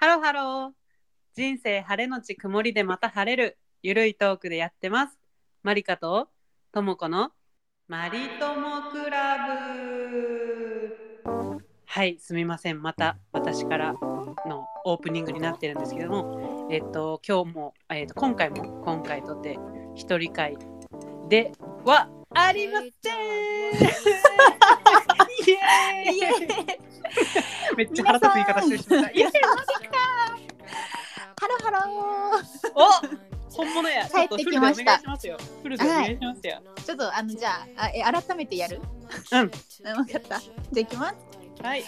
ハロハロー。人生晴れのち曇りでまた晴れる。ゆるいトークでやってます。マリカとともこのマリトモクラブ。はい、すみません。また私からのオープニングになってるんですけども、えっと、今日も、えっと、今回も、今回とて一人会ではありません。イエーイめっちゃ腹立つ言い方してしまった。イエーイハロハロお本物や。帰ってきましたちょっとあのじゃああえ改めてやる？うん。うん、分かった。じゃあいきます。はい。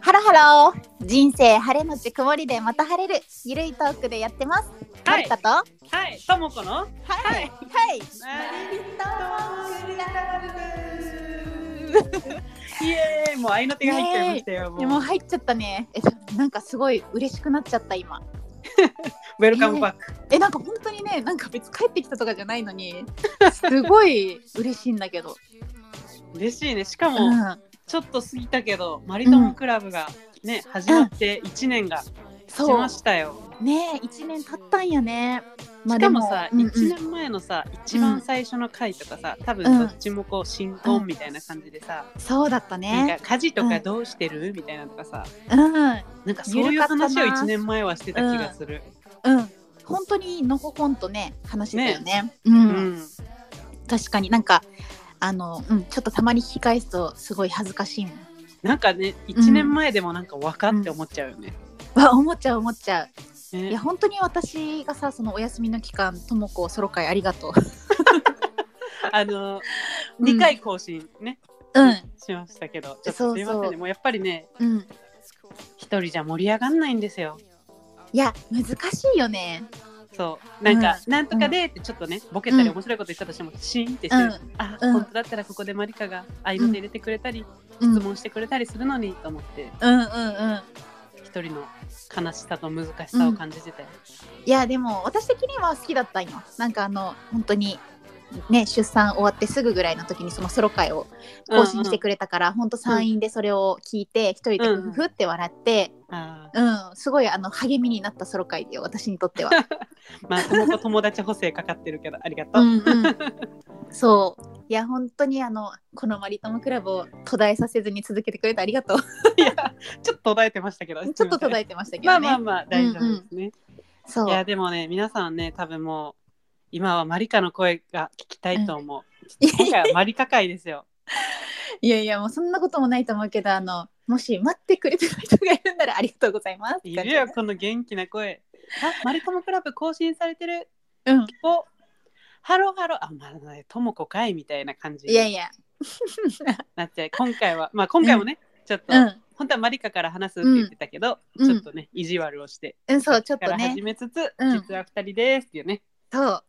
ハロハロー。人生晴れのち曇りでまた晴れる。ゆるいトークでやってます。マはいリカ。と？ははい。ともこの？い。はい。はいイエーイもう愛の手が入っちゃいましたよ。もう入っちゃったね。え、なんかすごい嬉しくなっちゃった今。ウェルカムバック。え、なんか本当にね、なんか別に帰ってきたとかじゃないのに、すごい嬉しいんだけど。嬉しいね。しかうも、ん。ちょっと過ぎたけど、マリトモクラブがね、始まって1年が経ちそうま。したよ。ねえ、一年経ったんやね。まあしかもさ、うんうん1年前のさ、一番最初の回とかさ、多分うんどっちもこう新婚みたいな感じでさ、そうだったなんね。か家事とかどうしてる、みたいなのとかさ、うん。なんかそういう話を緩かったな1年前はしてた気がする。うん。本当にのほほんとね、話してたよね。う。うんん。確かになんか、あの、うん、ちょっとたまに聞き返すと、すごい恥ずかしいもん。なんかね、1年前でもなんか分かって思っちゃうよね。わ、思っちゃう、思っちゃう。ねいや、本当に私がさ、そのお休みの期間、ともこソロ会ありがとう。あの、うん2回更新ね、うん。しましたけど、ちょっとすいませんね。もうやっぱりね、うん。一人じゃ盛り上がんないんですよ。いや、難しいよね。そう。なんか、うなんとかでってちょっとね、ボケたりうん面白いこと言ったとしても、シーンってしてる。うんあ、うん本当だったらここでマリカが愛の手入れてくれたり、うん。質問してくれたりするのにと思って、うんうんうん。一人の悲しさと難しさを感じてて、うん。いやでも私的には好きだったんよなんかあの本当にね出産終わってすぐぐらいの時にそのソロ会を更新してくれたから、本当産院でそれを聞いて一人でうんふふって笑ってあーうん、すごいあの励みになったソロ会でよ私にとっては。まあ、ともこ友達補正かかってるけど、ありがとう。うん、うん、そう。いや本当にあのこのマリトモクラブを途絶えさせずに続けてくれてありがとう。いや、ちょっと途絶えてましたけど、ちょっと途絶ええてましたけまあどね。まあまあ、大丈夫ですね。そう。いや、でもね、皆さんね、多分もう、今はマリカの声が聞きたいと思う。今回はマリカ回ですよ。いやいやもうそんなこともないと思うけどあのもし待ってくれてる人がいるならありがとうございますいるよ、この元気な声。あ、マリトモクラブ更新されてる。うんお、ハローハロー。あ、まあね、ともこ回みたいな感じにいやいや なっちゃう。今回は、まあ今回もね、ちょっと、うん本当はマリカから話すって言ってたけど、うんちょっとね、意地悪をして、うん、そう、ちょっからとね始。めつつ、うん実は二人ですっていうね。そう。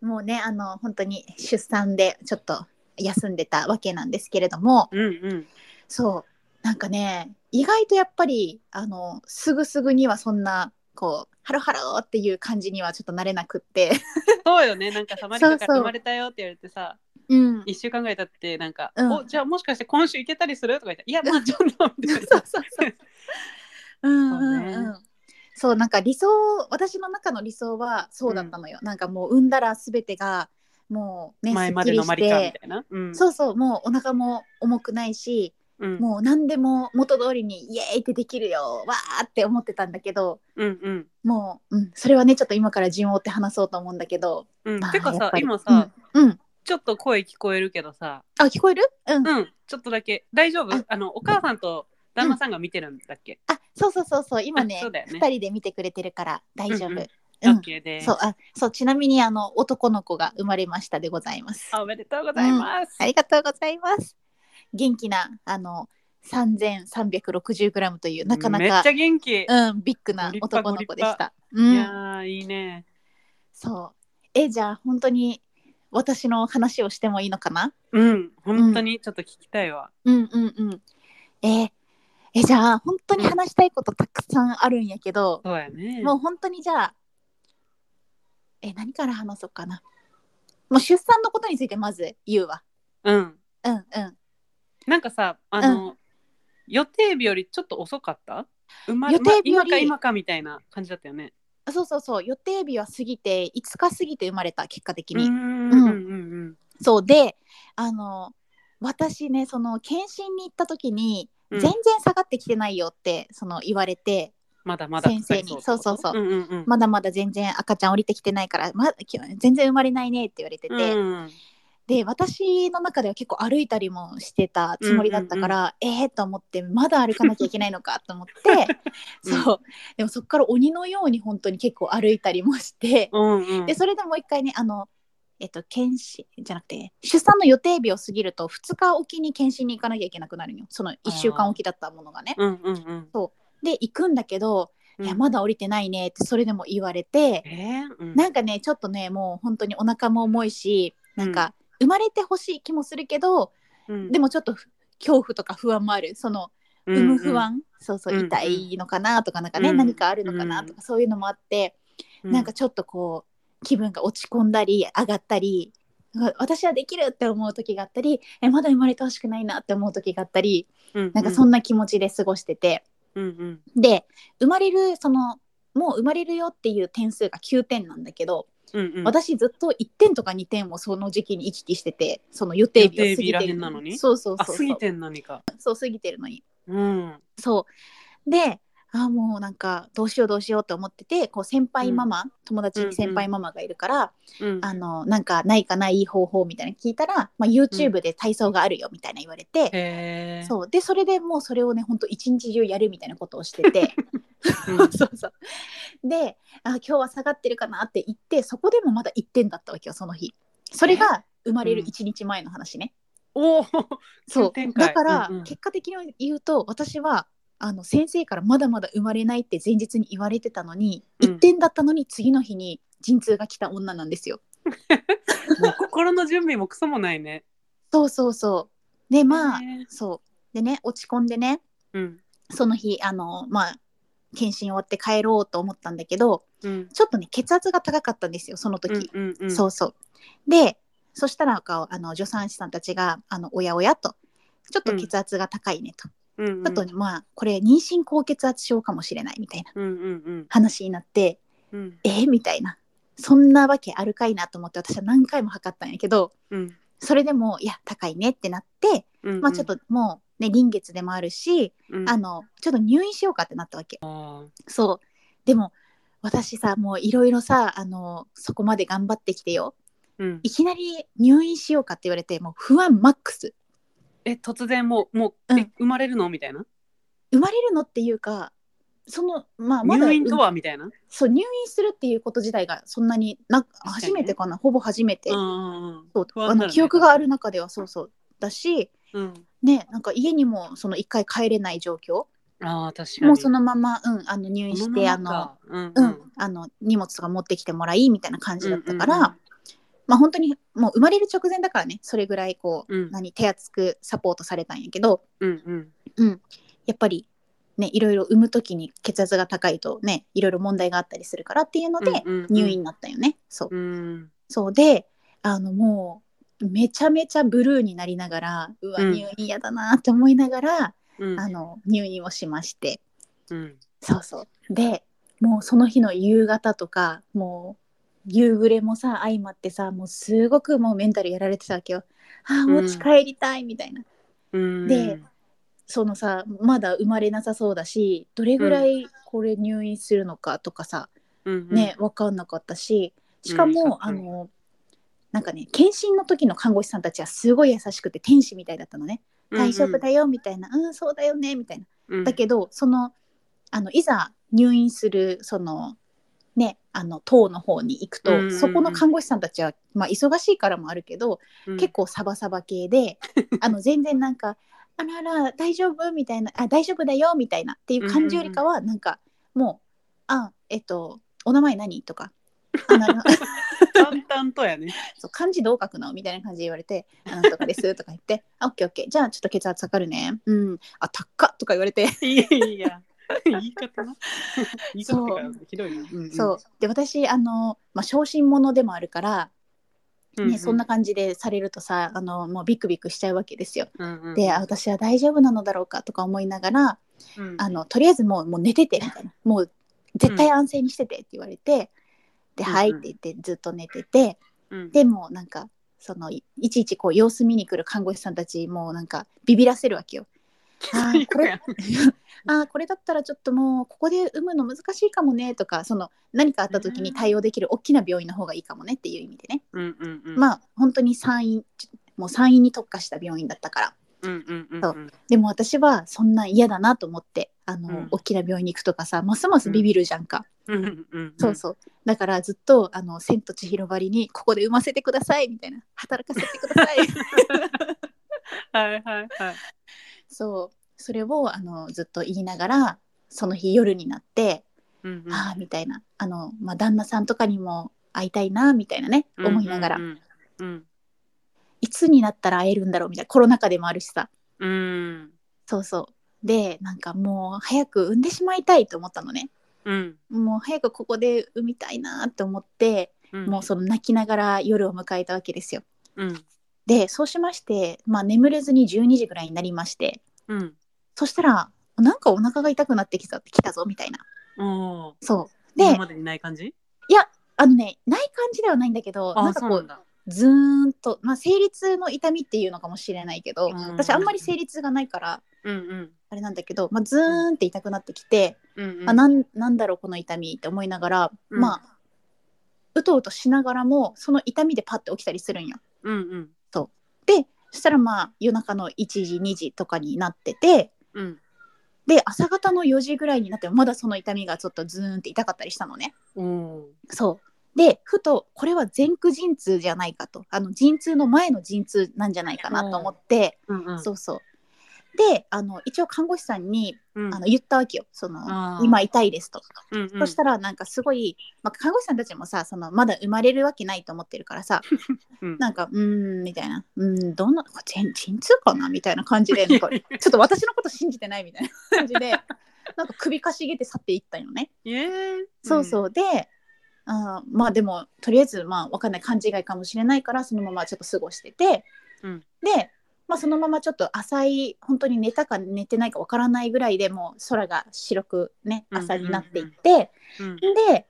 もうね、あの、本当に出産でちょっと休んでたわけなんですけれども、うんうん。そう。なんかね、意外とやっぱり、あの、すぐすぐにはそんな、こう、ハロハローっていう感じにはちょっとなれなくって。そうよね、なんかさ、マリカから生まれたよって言われてさ、うん。一週間ぐらい経って、なんか、うんお、じゃあもしかして今週行けたりする？とか言って、いや、まあちょっと、みたいそうそうそう。うんうんそうねうん。そうなんか理想私の中の理想はそうだったのよ、なんかもう産んだら全てがもうね前までのマリカみたいな？うん。そうそうもうお腹も重くないしうん。もう何でも元通りにイエーイってできるよわーって思ってたんだけどうんうん。もう、うん、それはねちょっと今から順を追って話そうと思うんだけど、うん、まあてかさ今さ、うん、うん。ちょっと声聞こえるけどさ。あ聞こえる？うん、うんちょっとだけ。大丈夫？あ。あのお母さんと旦那さんが見てるんだっけ、あそうそうそうそう今ねあそうだよね。二人で見てくれてるから大丈夫、うんうん。うん。そうあそうちなみにあの男の子が生まれましたでございます。あおめでとうございます、ありがとうございます。元気なあの3360グラムというなかなかめっちゃ元気、うんビッグな男の子でした。いうやーいいね。そう。えじゃあ本当に私の話をしてもいいのかな？うん本当にちょっと聞きたいわ、うんうんうん。ええじゃあ本当に話したいことたくさんあるんやけど、そうやねもう本当にじゃあえ何から話そうかな。もう出産のことについてまず言うわ。うんうんうん。なんかさあの、予定日よりちょっと遅かった？生ま予定日よりま今か今かみたいな感じだったよね。あそうそうそう予定日は過ぎて5日過ぎて生まれた結果的に。うんうんうんうんそうであの私ねその検診に行った時に、うん全然下がってきてないよってその言われてまだまだ先生に。そうそうそう。うんうんうん。まだまだ全然赤ちゃん降りてきてないから、ま、き全然生まれないねって言われてて、うんで私の中では結構歩いたりもしてたつもりだったから、ええと思ってまだ歩かなきゃいけないのかと思って、う。ん。そうでもそこから鬼のように本当に結構歩いたりもして、うんうん。でそれでもう一回ねあのえっと検診じゃなくて出産の予定日を過ぎると2日おきに検診に行かなきゃいけなくなるのよ。その1週間おきだったものがね。うんうんうん。で行くんだけど、いやまだ降りてないねってそれでも言われて、えーうん。なんかねちょっとねもう本当にお腹も重いしなんか生まれてほしい気もするけど、うん。でもちょっとふ恐怖とか不安もある。その産む不安、そうそううんうん。痛いのかなとかなんかね、うん。何かあるのかなとかそういうのもあって、うなんかちょっとこう気分が落ち込んだり上がったりわ私はできるって思う時があったりえまだ生まれてほしくないなって思う時があったりうんなんかそんな気持ちで過ごしてて、うんうん。で生まれるそのもう生まれるよっていう点数が9点なんだけど、うんうん。私ずっと1点とか2点をその時期に行き来しててその予定日を過ぎてるのに。そうそうそうそう。あ過ぎてん何か。そう過ぎてるのに。うん。そう。であもうなんかどうしようどうしようって思っててこう先輩ママ、友達に先輩ママがいるから、うん。あのなんかないかないい方法みたいなの聞いたら、まあ、YouTube で体操があるよみたいな言われて、へえそう。でそれでもうそれをねほんと一日中やるみたいなことをしてて。うん。そうそう。であ今日は下がってるかなって言ってそこでもまだ1点だったわけよその日。それが生まれる1日前の話ね、おおそう。だから、うんうん。結果的に言うと私はあの先生からまだまだ生まれないって前日に言われてたのに、うん。1点だったのに次の日に陣痛が来た女なんですよ。もう心の準備もクソもないね。そうそうそう。でまあへえ。そう。でね落ち込んでねうん。その日あのまあ検診終わって帰ろうと思ったんだけどうん。ちょっとね血圧が高かったんですよその時、うんうんうん。そうそう。でそしたらあの助産師さんたちが「あのおやおや」と「ちょっと血圧が高いね」と。うんうん。あとまあこれ妊娠高血圧症かもしれないみたいなうんうん話になってうん。うんえー？みたいな。そんなわけあるかいなと思って私は何回も測ったんやけどうん。それでもいや高いねってなって、うんまあちょっともうね臨月でもあるし、うん。あのちょっと入院しようかってなったわけ。あそう。でも私さもういろいろさあのそこまで頑張ってきてよ。ーうん。いきなり入院しようかって言われてもう不安マックスえ突然もうもううんえ生まれるの？みたいな？生まれるのっていうかそのまあまだ入院とは？みたいな？そう入院するっていうこと自体がそんなになかにね。初めてかな？ほぼ初めて、うんうんうん。そう不安になるね。あの記憶がある中ではそうそうだしうん。ねなんか家にもその一回帰れない状況。ああ確かに。もうそのまま、うん、あの入院してあの、のうんあの荷物とか持ってきてもらいみたいな感じだったから、うんうんうんまあ本当にもう生まれる直前だからねそれぐらいこう、うん。何手厚くサポートされたんやけど、うんうん。うん、やっぱりねいろいろ産む時に血圧が高いとねいろいろ問題があったりするからっていうのでうんうんうん。入院になったよね。そう。うん。そうであのもうめちゃめちゃブルーになりながらうわうん。入院嫌だなって思いながら、うん。あの入院をしまして。うん。そうそう。でもうその日の夕方とかもう夕暮れもさ相まってさもうすごくもうメンタルやられてたわけよ。ああもう家帰りたいみたいな、うん。でそのさまだ生まれなさそうだしどれぐらいこれ入院するのかとかさ、うんね分かんなかったししかも、うんあのなんかね検診の時の看護師さんたちはすごい優しくて天使みたいだったのね、大丈夫だよみたいなうんそうだよねみたいな。うん。だけどそのあのいざ入院するそのねあの棟の方に行くと、うんうんうん。そこの看護師さんたちは、まあ、忙しいからもあるけど、うん。結構サバサバ系で あの全然なんか「あらら大丈夫?」みたいな「あ大丈夫だよ」みたいなっていう感じよりかはなんかもう「あえっとお名前何?」とか「あなる淡々とやね。そう漢字どう書くの?」みたいな感じで言われて「あなんとかです」とか言って「あオッケーオッケー。じゃあちょっと血圧測るね」うん「あ高っ」とか言われて。いやいや 言い方な。言い方がひどいな。うんうん。そう。で私あの、まあ、小心者でもあるからうんねそんな感じでされるとさあのもうビクビクしちゃうわけですよ。うんうん。であ私は大丈夫なのだろうかとか思いながらうん。あのとりあえずもうもう寝ててみたいな。もう絶対安静にしててって言われて、でうんはいって言ってずっと寝ててうん。でもうなんかそのいいちいちこう様子見に来る看護師さんたちもうなんかビビらせるわけよ。あーこれ あーこれだったらちょっともうここで産むの難しいかもねとかその何かあった時に対応できる大きな病院の方がいいかもねっていう意味でね、うんうんうん。まあ本当に産院もう産院に特化した病院だったから。うんうんうんそでも私はそんな嫌だなと思ってあの、うん。大きな病院に行くとかさますますビビるじゃんか、うんうんうん。そうそう。だからずっとあの「千と千尋ばりにここで産ませてください」みたいな「働かせてください」はいはいはいそう。それをあのずっと言いながらその日夜になってうんうん。ああみたいな。あの、まあ、旦那さんとかにも会いたいなみたいなね思いながら、うん。うんいつになったら会えるんだろうみたいな。コロナ禍でもあるしさ。うんうん。そうそう。でなんかもう早く産んでしまいたいと思ったのね。うん。もう早くここで産みたいなって思って、うん。もうその泣きながら夜を迎えたわけですよ。うんでそうしまして、まあ、眠れずに12時ぐらいになりましてうん。そしたらなんかお腹が痛くなってきたきたぞみたいな。そう。で今までにない感じ？あのねない感じではないんだけどなんかこうあそうなんだ。ズーンと、まあ、生理痛の痛みっていうのかもしれないけど、うん。私あんまり生理痛がないからうんうん。あれなんだけど、まあ、ズーンって痛くなってきて、うんうん。あなんなんだろうこの痛みって思いながら、うん。まあうとうとしながらもその痛みでパッて起きたりするんよ。うんうんでそしたらまあ夜中の1時2時とかになっててうん。で朝方の4時ぐらいになってもまだその痛みがちょっとズーンって痛かったりしたのね。おーそう。でふとこれは前駆陣痛じゃないかと。あの陣痛の前の陣痛なんじゃないかなと思って、うんうん。そうそうであの一応看護師さんにうん。あの言ったわけよ。その今痛いですと、うんうん。そしたらなんかすごい、まあ、看護師さんたちもさそのまだ生まれるわけないと思ってるからさ うん。なんかうーんみたいな。うーんどんな陣陣痛かなみたいな感じで ちょっと私のこと信じてないみたいな感じで なんか首かしげて去っていったよね。イエー。イそうそう。であーまあでもとりあえずまあわかんない。勘違いかもしれないからそのままちょっと過ごしてて、うん。で、まあ、そのままちょっと浅い本当に寝たか寝てないかわからないぐらいでもう空が白くねうん朝になっていって、うん。で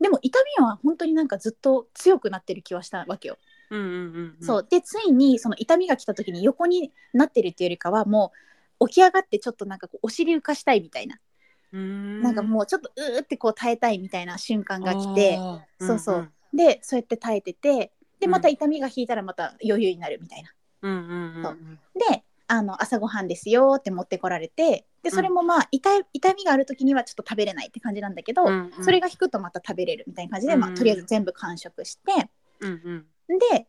でも痛みは本当になんかずっと強くなってる気はしたわけよ。うんうんうんうん。そう。でついにその痛みが来た時に横になってるっていうよりかはもう起き上がってちょっとなんかこうお尻浮かしたいみたいな、ん。なんかもうちょっとうーってこう耐えたいみたいな瞬間が来て。そうそう。うんでそうやって耐えててでうん。また痛みが引いたらまた余裕になるみたいな。うんうんうんそう。であの朝ごはんですよって持ってこられてでそれもまあ痛い痛みがある時にはちょっと食べれないって感じなんだけど、うんうん。それが引くとまた食べれるみたいな感じで、まあ、うんとりあえず全部完食してうんうん。で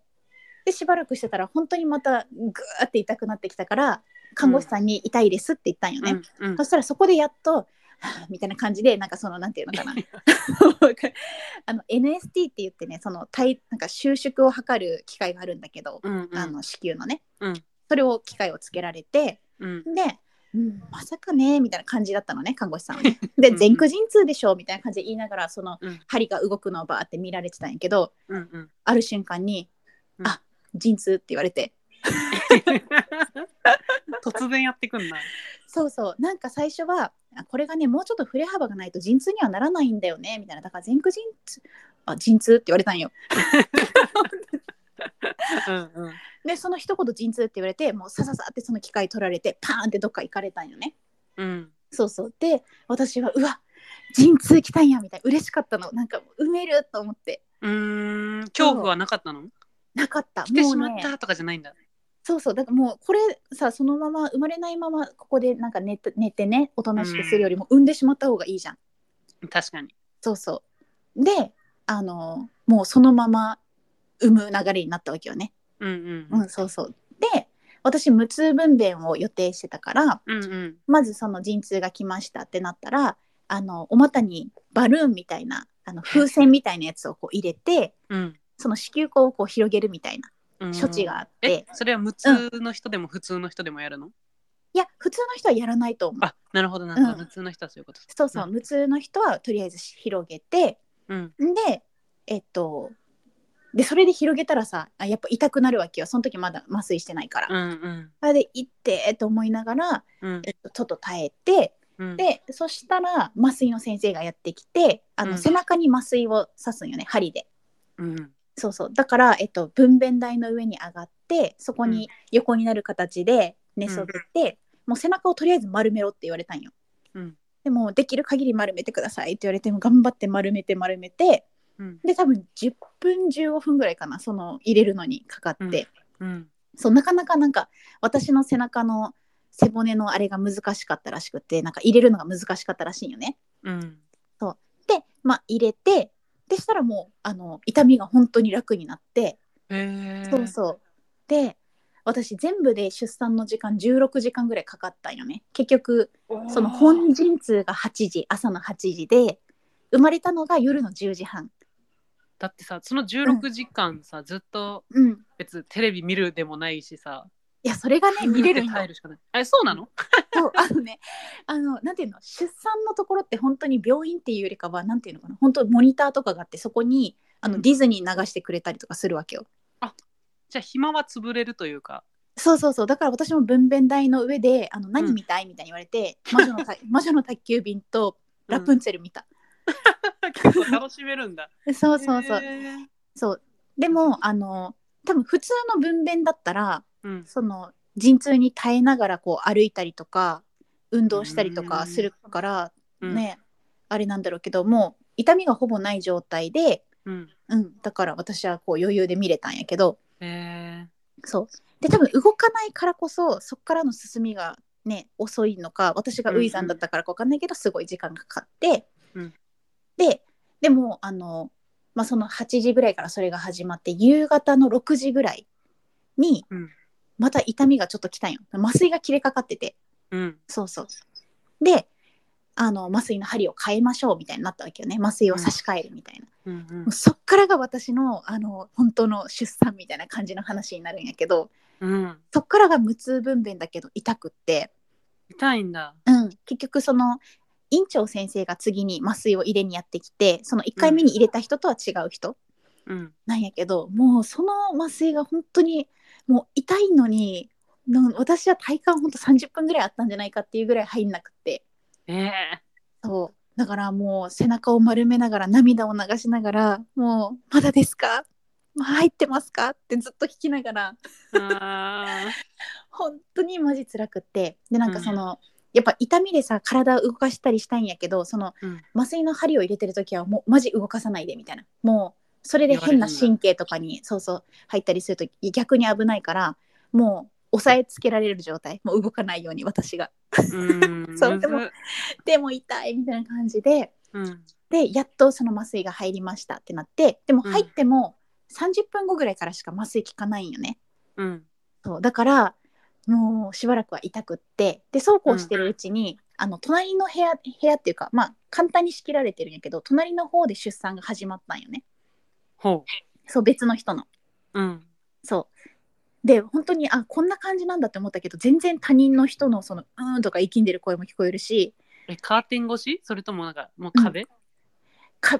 でしばらくしてたら本当にまたグーって痛くなってきたから看護師さんに痛いですって言ったんよね。うんうん。そしたらそこでやっと みたいな感じでなんかそのなんていうのかな。あの NST って言ってねその体なんか収縮を測る機械があるんだけど、うんうん。あの子宮のね、うん。それを機械をつけられてうん。で、うん、まさかねみたいな感じだったのね看護師さんはね。で前駆陣痛でしょみたいな感じで言いながらそのうん。針が動くのをバーって見られてたんやけどうんうん。ある瞬間に「うん。あ陣痛」って言われて。突然やってくんな。そうそう。なんか最初はあこれがねもうちょっと振れ幅がないと陣痛にはならないんだよねみたいな。だから前駆陣痛あ陣痛って言われたんよ。うんうん。でその一言陣痛って言われてもうさささってその機械取られてパーンってどっか行かれたんよね。うん。そうそう。で私はうわ陣痛来たんやみたいな。嬉しかったの。なんか埋めると思って。うーん。恐怖はなかったの？なかった。来てもうねしまったとかじゃないんだ。そうそう。だからもうこれさそのまま生まれないままここでなんか寝て寝てねおとなしくするよりも産んでしまった方がいいじゃん。確かに。そうそう。であのもうそのまま産む流れになったわけよね。うんうんうん。そうそう。で私無痛分娩を予定してたからうんうん。まずその陣痛が来ましたってなったらあのお股にバルーンみたいなあの風船みたいなやつをこう入れてうん。その子宮口をこう広げるみたいな。うん。処置があって、えそれは無痛の人でも普通の人でもやるの、いや普通の人はやらないと思う。あなるほどなるほど、うん。無痛の人はそういうこと。そうそう、うん。無痛の人はとりあえず広げてうん。でえっとでそれで広げたらさあやっぱ痛くなるわけよ。その時まだ麻酔してないから。うんうん。あれで行ってと思いながら、うん。えっと、ちょっと耐えてうん。でそしたら麻酔の先生がやってきてあの、うん。背中に麻酔を刺すんよね針で。うんそうそう。だから、えっと、分娩台の上に上がってそこに横になる形で寝そべって、もう背中をとりあえず丸めろって言われたんよ。うん。でもできる限り丸めてくださいって言われても頑張って丸めて丸めてうん。で多分10分15分ぐらいかなその入れるのにかかって、うん。そうなかなかなんか私の背中の背骨のあれが難しかったらしくてなんか入れるのが難しかったらしいよね。うん。でまあ入れてでしたらもうあの痛みが本当に楽になって、へえそうそう。で私全部で出産の時間16時間ぐらいかかったんよね。結局その本陣痛が8時朝の8時で生まれたのが夜の10時半。だってさその16時間さ、ずっとうん。別にテレビ見るでもないしさいやそれがね見れるんよ耐えるしかない。えそうなの？そうあのね あのなんていうの？出産のところって本当に病院っていうよりかはなんていうのかな？本当モニターとかがあってそこにあの、うん。ディズニー流してくれたりとかするわけよ。じゃあ暇は潰れるというか。そうそうそう。だから私も分娩台の上であの何見たいみたいに言われて、魔女のた 魔女の宅急便とラプンツェル見た、結構楽しめるんだ。そうそうそう。そう。でもあの多分普通の分娩だったらうん。その陣痛に耐えながらこう歩いたりとか運動したりとかするからうん。ね、あれなんだろうけどもう痛みがほぼない状態で、うん。うん、だから私はこう余裕で見れたんやけど。へえそう。で多分動かないからこそそっからの進みがね遅いのか私がウイザンだったからか分かんないけど、すごい時間がかかって、うん。ででもあの、まあ、その8時ぐらいからそれが始まって夕方の6時ぐらいにうんまた痛みがちょっときたんよ。麻酔が切れかかってて。うん。そうそう。であの麻酔の針を変えましょうみたいになったわけよね。麻酔を差し替えるみたいな、うんうん。もうそっからが私のあの本当の出産みたいな感じの話になるんやけどうん。そっからが無痛分娩だけど痛くって、痛いんだ。うん、結局その院長先生が次に麻酔を入れにやってきてその1回目に入れた人とは違う人うん。なんやけど、もうその麻酔が本当にもう痛いのにの私は体感ほんと30分ぐらいあったんじゃないかっていうぐらい入んなくって。ええ。そう。だからもう背中を丸めながら涙を流しながらもう「まだですか？まあ入ってますか?」ってずっと聞きながら。あ 本当にマジ辛くって。でなんかその、やっぱ痛みでさ体を動かしたりしたいんやけどそのーうん。麻酔の針を入れてる時はもうマジ動かさないでみたいなもうそれで変な神経とかにそうそう入ったりすると逆に危ないからもう押さえつけられる状態。もう動かないように私が。うん そうでもでも痛いみたいな感じでうん。でやっとその麻酔が入りましたってなってでもうん。入っても30分後ぐらいからしか麻酔効かないんよね、うん。そうだからもうしばらくは痛くってでそうこうしてるうちに、あの隣の部屋部屋っていうかまあ簡単に仕切られてるんやけど隣の方で出産が始まったんよねほそう別の人の。ううん。そう。で本当にあこんな感じなんだって思ったけど全然他人の人のそのうーんとか息んでる声も聞こえるし。えカーテン越し？それともなんかもう壁、か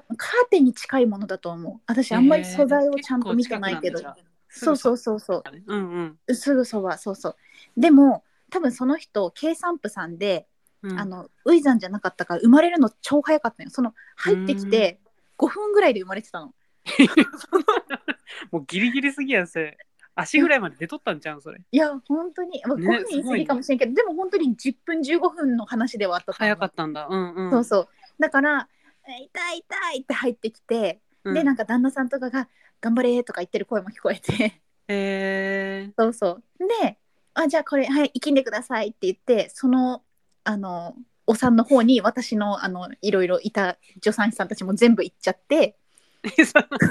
カーテンに近いものだと思う。私あんまり素材をちゃんと見てないけど、そうそうそうそう。うんうん。すぐそばそうそう。でも多分その人計算婦さんで、うん。あのウイザンじゃなかったから生まれるの超早かったよ。その入ってきて5分ぐらいで生まれてたの もうギリギリすぎやんそれ。足ぐらいまで出とったんちゃうんそれ。いや本当に、まあ、5ね分言い過ぎかもしれんけど、でも本当に10分15分の話ではあった早かったんだ。うんうん。そうそう。だからえ痛い痛いって入ってきて、うん。でなんか旦那さんとかが「頑張れ」とか言ってる声も聞こえて。へえそうそう。で「あじゃあこれはい生きんでください」って言ってそのあのお産の方に私のあのいろいろいた助産師さんたちも全部行っちゃって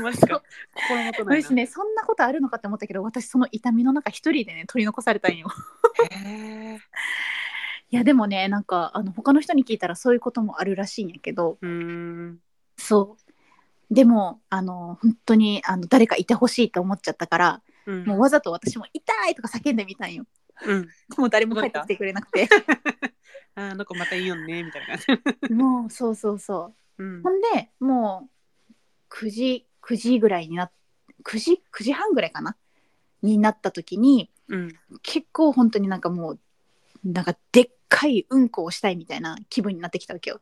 マジか心もとないな私ねそんなことあるのかって思ったけど私その痛みの中一人でね取り残されたんよ。へえ いやでもねなんかあの他の人に聞いたらそういうこともあるらしいんやけど。うーん。そう。でもあの本当にあの誰かいてほしいと思っちゃったからうん。もうわざと私も「痛い!」とか叫んでみたんよ。うん。もう誰も帰ってきてくれなくて。あーあの子またいいよねみたいな感じ。もうそうそうそう。うん。ほんでもう9時9時ぐらいになっ9時9時半ぐらいかな？になった時にうん。結構本当になんかもうなんかでっかいうんこをしたいみたいな気分になってきたわけよ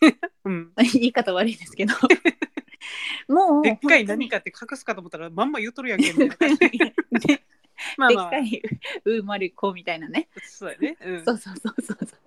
うん。言い方悪いですけど もうでっかい何かって隠すかと思ったらまんま言うとるやんけみたいな。でまあまあでっか。い生まれ子みたいなねそうやね。うん。そうそうそうそうそう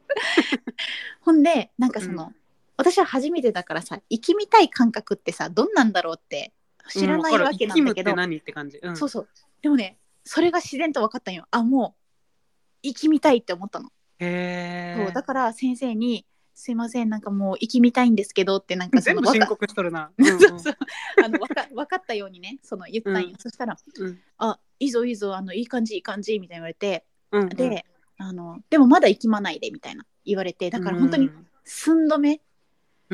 ほんでなんかその、うん私は初めてだからさ生きみたい感覚ってさどんなんだろうって知らないわけなんだけど、うん何って感じ。うん。そうそうでもねそれが自然と分かったんよあもう生きみたいって思ったの、へえ。そうだから先生に「すいませんなんかもう生きみたいんですけど」ってなんかそ全部申告しとるな。そうそうあのわか分かったようにねその言ったんよ、うんそしたらうん「あいいぞいいぞあのいい感じいい感じ」みたいに言われてうんうん。で、あのでもまだ生きまないでみたいな言われてだから本当に寸止め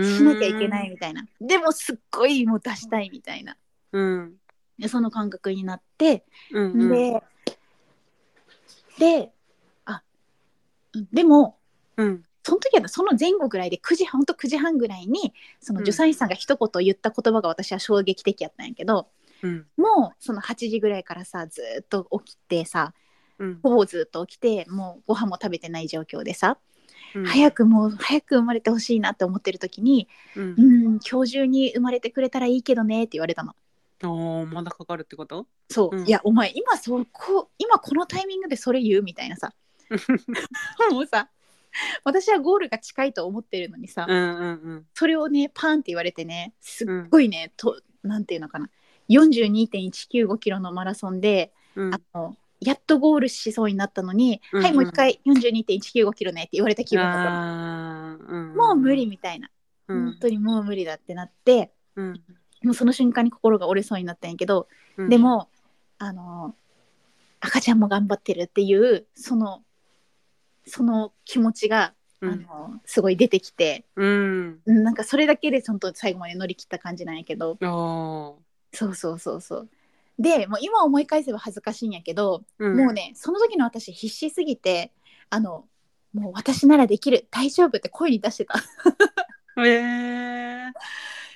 しなきゃいけないみたいな、でもすっごいもう出したいみたいなうん。でその感覚になって、うんうん。でであうんでもうん。その時はその前後ぐらいで9時ほんと9時半ぐらいにその助産師さんが一言言った言葉が私は衝撃的やったんやけどうん。もうその8時ぐらいからさずーっと起きてさうん。ほぼずっと起きてもうご飯も食べてない状況でさ、うん。早くもう早く生まれてほしいなって思ってる時にうん「うん今日中に生まれてくれたらいいけどね」って言われたの。おーまだかかるってこと？そう、うん。いやお前今そこ今このタイミングでそれ言うみたいなさ。もうさ私はゴールが近いと思ってるのにさ、うんうんうん。それをねパンって言われてねすっごいね、となんていうのかな。42.195キロのマラソンで、うん。あのやっとゴールしそうになったのに「うんはいもう一回42.195キロね」って言われた気分だったうんもう無理みたいな、うん。本当にもう無理だってなってうん。もうその瞬間に心が折れそうになったんやけど、うん。でもあの赤ちゃんも頑張ってるっていうそのその気持ちが、うん。あのすごい出てきてうん。うんなんかそれだけで本当最後まで乗り切った感じなんやけど。おそうそうそうそうでもう今思い返せば恥ずかしいんやけど、ーもうねその時の私必死すぎてあのもう私ならできる大丈夫って声に出してた。うんえー。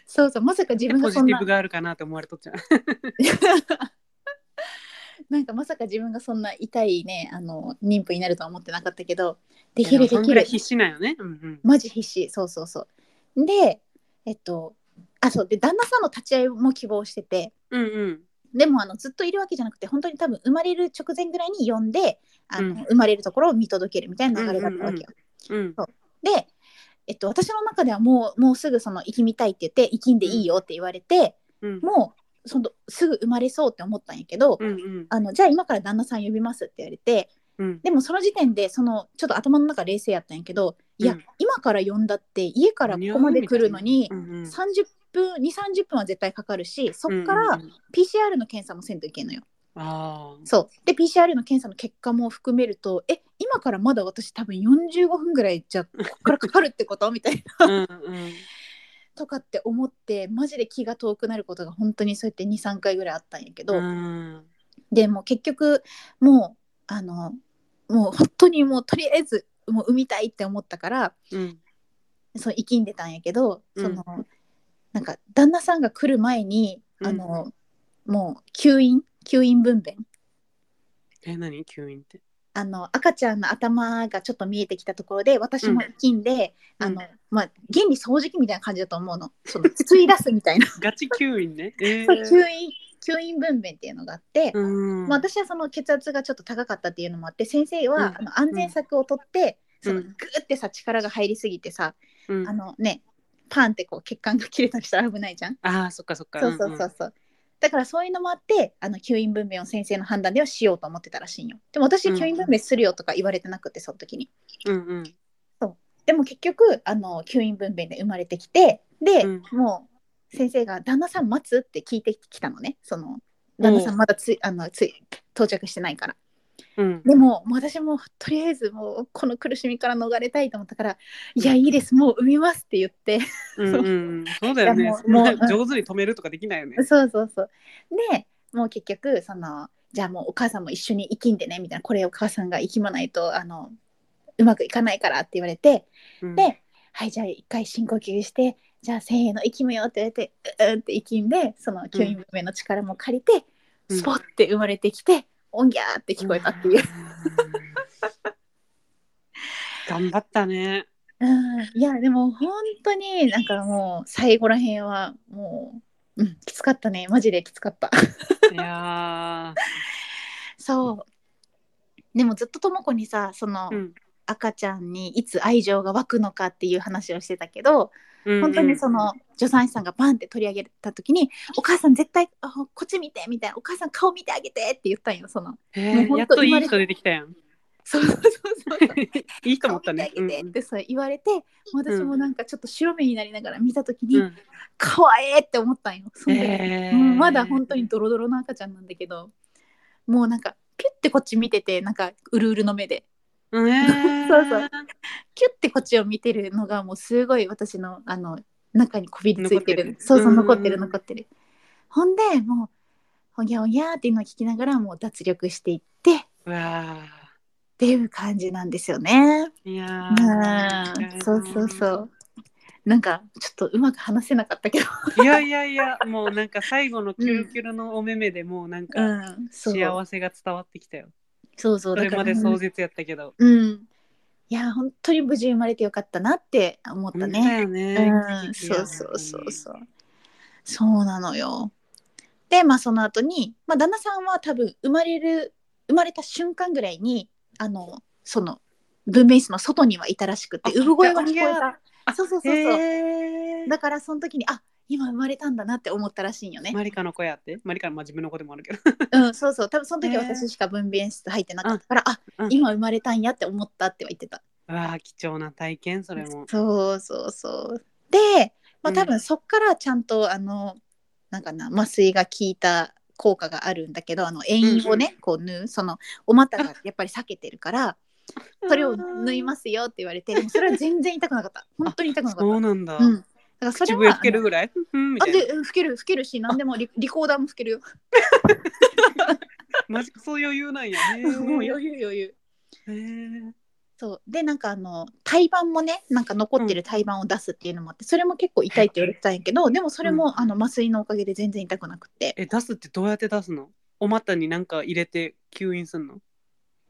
そうそうまさか自分ポがそんな。ジティブがあるかなって思われとっちゃう。なんかまさか自分がそんな痛いねあの妊婦になるとは思ってなかったけどできるできる。必死なんよね。うんうん。マジ必死。そうそうそう。でえっとあそう。で旦那さんの立ち会いも希望してて。うんうんでもあのずっといるわけじゃなくて本当に多分生まれる直前ぐらいに呼んであの、うん。生まれるところを見届けるみたいな流れだったわけよ。うんで、えっと、私の中ではもうもうすぐその生きみたいって言って生きんでいいよって言われて、うん。もうそのすぐ生まれそうって思ったんやけど、うんうん。あのじゃあ今から旦那さん呼びますって言われてうん。でもその時点でそのちょっと頭の中冷静やったんやけど、いやうん。今から呼んだって家からここまで来るのにうんうん。30分2 3 0分は絶対かかるしそっからうんうんうん。PCR の検査もせんといけんのよ。あー。そう。で PCR の検査の結果も含めるとえ今からまだ私多分45分ぐらいじゃここからかかるってこと？みたいな。うんうん。とかって思ってマジで気が遠くなることが本当にそうやって23回ぐらいあったんやけど、うん。でもう結局もうあのもう本当にもうとりあえずもう産みたいって思ったからうん。そう生きんでたんやけど、うん。そのなんか旦那さんが来る前にうん。あの、もう吸引？吸引分娩？え何？吸引って？あの赤ちゃんの頭がちょっと見えてきたところで私も生きんで、うん。あのまあ原理掃除機みたいな感じだと思うの。その 吸い出すみたいな。ガチ吸引ね。えー。そう吸引吸引分娩っていうのがあって、うん。まあ、私はその血圧がちょっと高かったっていうのもあって先生は、うん。あの安全策を取って、そのうんグーってさ力が入りすぎてさ、うん。あのねパンってこう血管が切れたりしたら危ないじゃん。あーそっかそっかそうそうそうそう。だからそういうのもあってあの吸引分娩を先生の判断ではしようと思ってたらしいんよ。でも私うん吸引分娩するよとか言われてなくてその時に。うんうんでも結局あの吸引分娩で生まれてきてで、うんもう先生が「旦那さん待つ?」って聞いてきたのねその旦那さんまだついあのつい到着してないから。うん。でも私もとりあえずもうこの苦しみから逃れたいと思ったから「いやいいですもう産みます」って言って。うんうんそう。だよね。もう上手に止めるとかできないよね。そうそうそう。でもう結局そのじゃあもうお母さんも一緒に生きんでねみたいな。これお母さんが生きまないとあのうまくいかないからって言われてうんではいじゃあ一回深呼吸してじゃあせーの息むよって言われてうーって息んでその吸引目の力も借りて、うんスポッて生まれてきて、おんぎゃーって聞こえたっていう。頑張ったね。うん、いやでも本当になんかもう最後らへんはもう、うん、きつかったね。マジできつかった。いや そう。でもずっととも子にさその、ーうん。赤ちゃんにいつ愛情が湧くのかっていう話をしてたけど、うん本当にその助産師さんがバンって取り上げた時に「お母さん絶対あこっち見て」みたいな「お母さん顔見てあげて」って言ったんよその。やっといい人出てきたやん。そうそうそう。そう いい人思ったね。顔見てあげてってそう言われて、私もなんかちょっと白目になりながら見た時に、うんうん可愛いって思ったんよ。その時へー。うんまだ本当にドロドロの赤ちゃんなんだけどもうなんかピュッてこっち見ててなんかうるうるの目でそうそう。キュッてこっちを見てるのがもうすごい私のあの中にこびりついてる。そうそううん残ってる残ってる。ほんでもうほぎゃほぎゃーっていうのを聞きながらもう脱力していって。っていう感じなんですよね。ー。いやうん。そうそうそう。なんかちょっとうまく話せなかったけど。いやいやいやもうなんか最後のキュルキュルのお目目でもうなんか幸せが伝わってきたよ。そうそうそれまで壮絶やったけど。うんいや本当に無事生まれてよかったなって思っただねよね。うん、そうそうそうそう。そうなのよ。で、まあその後に、まあ旦那さんは多分生まれる生まれた瞬間ぐらいにあのその分娩室の外にはいたらしくてあ産声が聞こえた。あそうそうそうそう。だからその時にあ今生まれたんだなって思ったらしいんよね。マリカの子やってマリカのまあ自分の子でもあるけど。うん、そうそう。多分その時私しか分娩室入ってなかったから、あ、うん今生まれたんやって思ったっては言ってた。うわあ貴重な体験それも。そうそうそう。で、まあ、うん多分そっからちゃんと、あのなんかな麻酔が効いた効果があるんだけどあの遠因をね、こう縫うそのお股が やっぱり避けてるからそれを縫いますよって言われてそれは全然痛くなかった本当に痛くなかった。そうなんだ。うん、だからそれは口笛吹けるぐらい？うんみあたいな。でうん吹ける吹けるし何でもリリコーダーも吹けるよ。マジそういう余裕なんやね。もう余裕余裕。へー。そう。でなんかあの胎盤もねなんか残ってる胎盤を出すっていうのもあってそれも結構痛いって言われてたんやけどでもそれも、あの麻酔のおかげで全然痛くなくて。え出すってどうやって出すの？お股になんか入れて吸引すんの？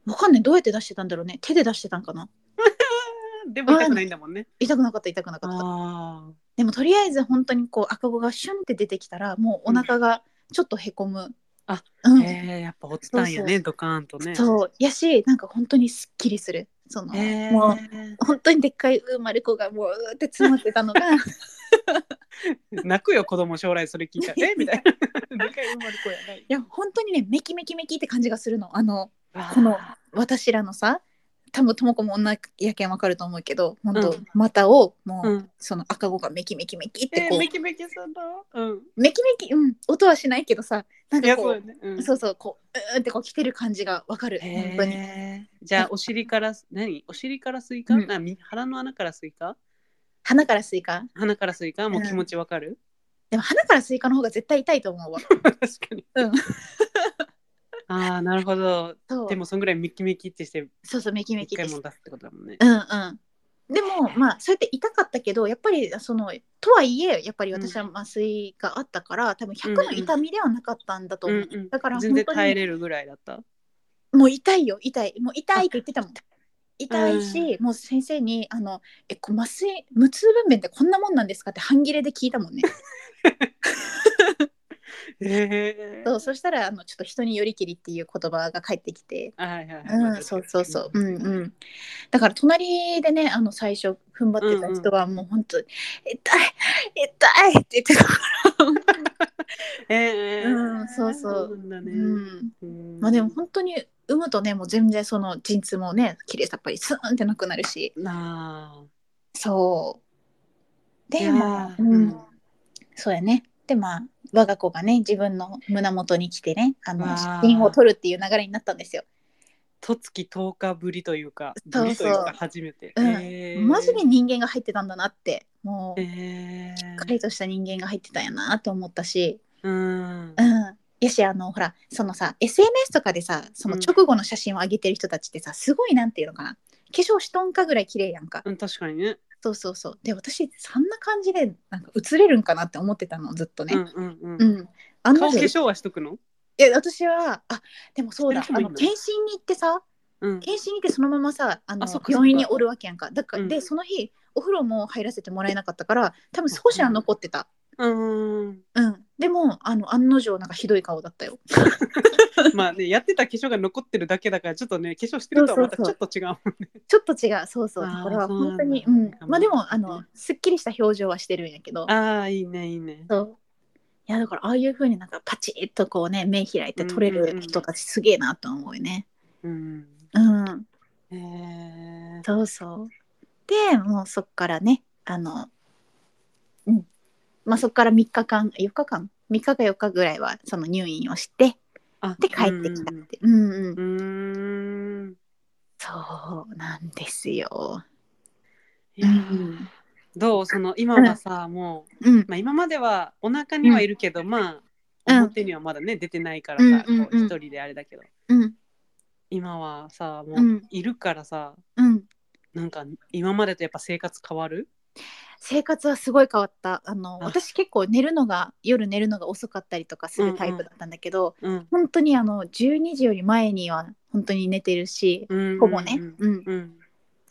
わかんない。どうやって出してたんだろうね。手で出してたんかな。でも痛くないんだもんね。痛くなかった痛くなかった。あでもとりあえず本当にこう赤子がシュンって出てきたらもうお腹がちょっとへこむ、あうんあ。へえやっぱ落ちたんやねドカーンとね。そうやしなんか本当にすっきりするそのへもうえ。本当にでっかい生まれ子がもううーって詰まってたのが泣くよ子供将来それ聞いたら。えみたいな。でかい生まれ子やない。いや本当にねメキメキメキって感じがするのあのこの私らのさ多分とも子も女やけんわかると思うけど本当、うん。股をもう、うん。その赤子がメキメキメキってこう、えー、メキメキすんだ。うん。メキメキうん。音はしないけどさなんいやかこうそうやね。うん。そうそうこううーんってこう来てる感じがわかる本当に。へーじゃあお尻から何？お尻からスイカ、うん。なみ腹の穴からスイカ？鼻からスイカ？鼻からスイカ？もう気持ちわかる、でも鼻からスイカの方が絶対痛いと思うわ。確かに。うんああなるほど。そう。でもそんぐらいメキメキってしてそうそうメキメキです。一回も出すってことだもんね。うんうん。でもまあそうやって痛かったけどやっぱりそのとはいえやっぱり私は麻酔があったから、多分100の痛みではなかったんだと思う、うんうん。だから全然本当に耐えれるぐらいだった？もう痛いよ痛い。もう痛いって言ってたもん。痛いし、もう先生にあのえこ麻酔無痛分娩ってこんなもんなんですか？って半切れで聞いたもんね へえそうそしたらあのちょっと人によりきりっていう言葉が返ってきてはいはいはい。うん、そうそうそう、うんうん。だから隣でね、あの最初踏ん張ってた人はもう本当、痛い、痛いって言ってたから。ええうんそうそうなんだね。うん、うんまあでも本当に産むとね、もう全然その陣痛もね、綺麗さっぱりスーンってなくなるし、なあ。そう。で、まあ、うん、そうやね。で、まあ、我が子がね、自分の胸元に来てね、あの写真を撮るっていう流れになったんですよ。とつき10日ぶりというか、そうそう初めて。うんマジで人間が入ってたんだなって、もう、えしっかりとした人間が入ってたんやなと思ったし、うん。うん。やし、あの、ほら、そのさ、SNS とかでさ、そのうん直後の写真を上げてる人たちってさ、すごいなんていうのかな。化粧しとんかぐらい綺麗やんか。うん確かにね。そうそうそう。で私そんな感じでなんか映れるんかなって思ってたのずっとね。うんうんう、うん。ん。あんな女顔化粧はしとくの？いや私はあでもそうだ。あの検診に行ってさうん。検診に行ってそのままさあの病院におるわけやんか。だから、うん。でその日お風呂も入らせてもらえなかったから多分少しは残ってた。うん。うんでもあの案の定なんかひどい顔だったよ。まあね、やってた化粧が残ってるだけだから、ちょっとね、化粧してるとはまたちょっと違うもんね。ちょっと違う。そうそう。だから本当にうん。まあでもあのすっきりした表情はしてるんやけど。ああ、いいね、いいね。そう。いやだからああいう風になんかパチッとこうね目開いて撮れる人たちすげえなと思うよね。うん。うん。えー、そうそう。でもうそっからねあのうんまあそっから3日間4日間？3日か4日ぐらいはその入院をしてあで帰ってきたって。うんうん。うーん。そうなんですよ。うん。どう？その今はさ、もう、うん。まあ、今まではお腹にはいるけど、まあうん表にはまだね出てないからさ、こう一人であれだけど。うん。今はさもううん。いるからさ、うん。なんか今までとやっぱ生活変わる？生活はすごい変わった。あのあ。私結構寝るのが夜寝るのが遅かったりとかするタイプだったんだけど、うん本当にあの12時より前には本当に寝てるし、うん。ほぼね、うんうんう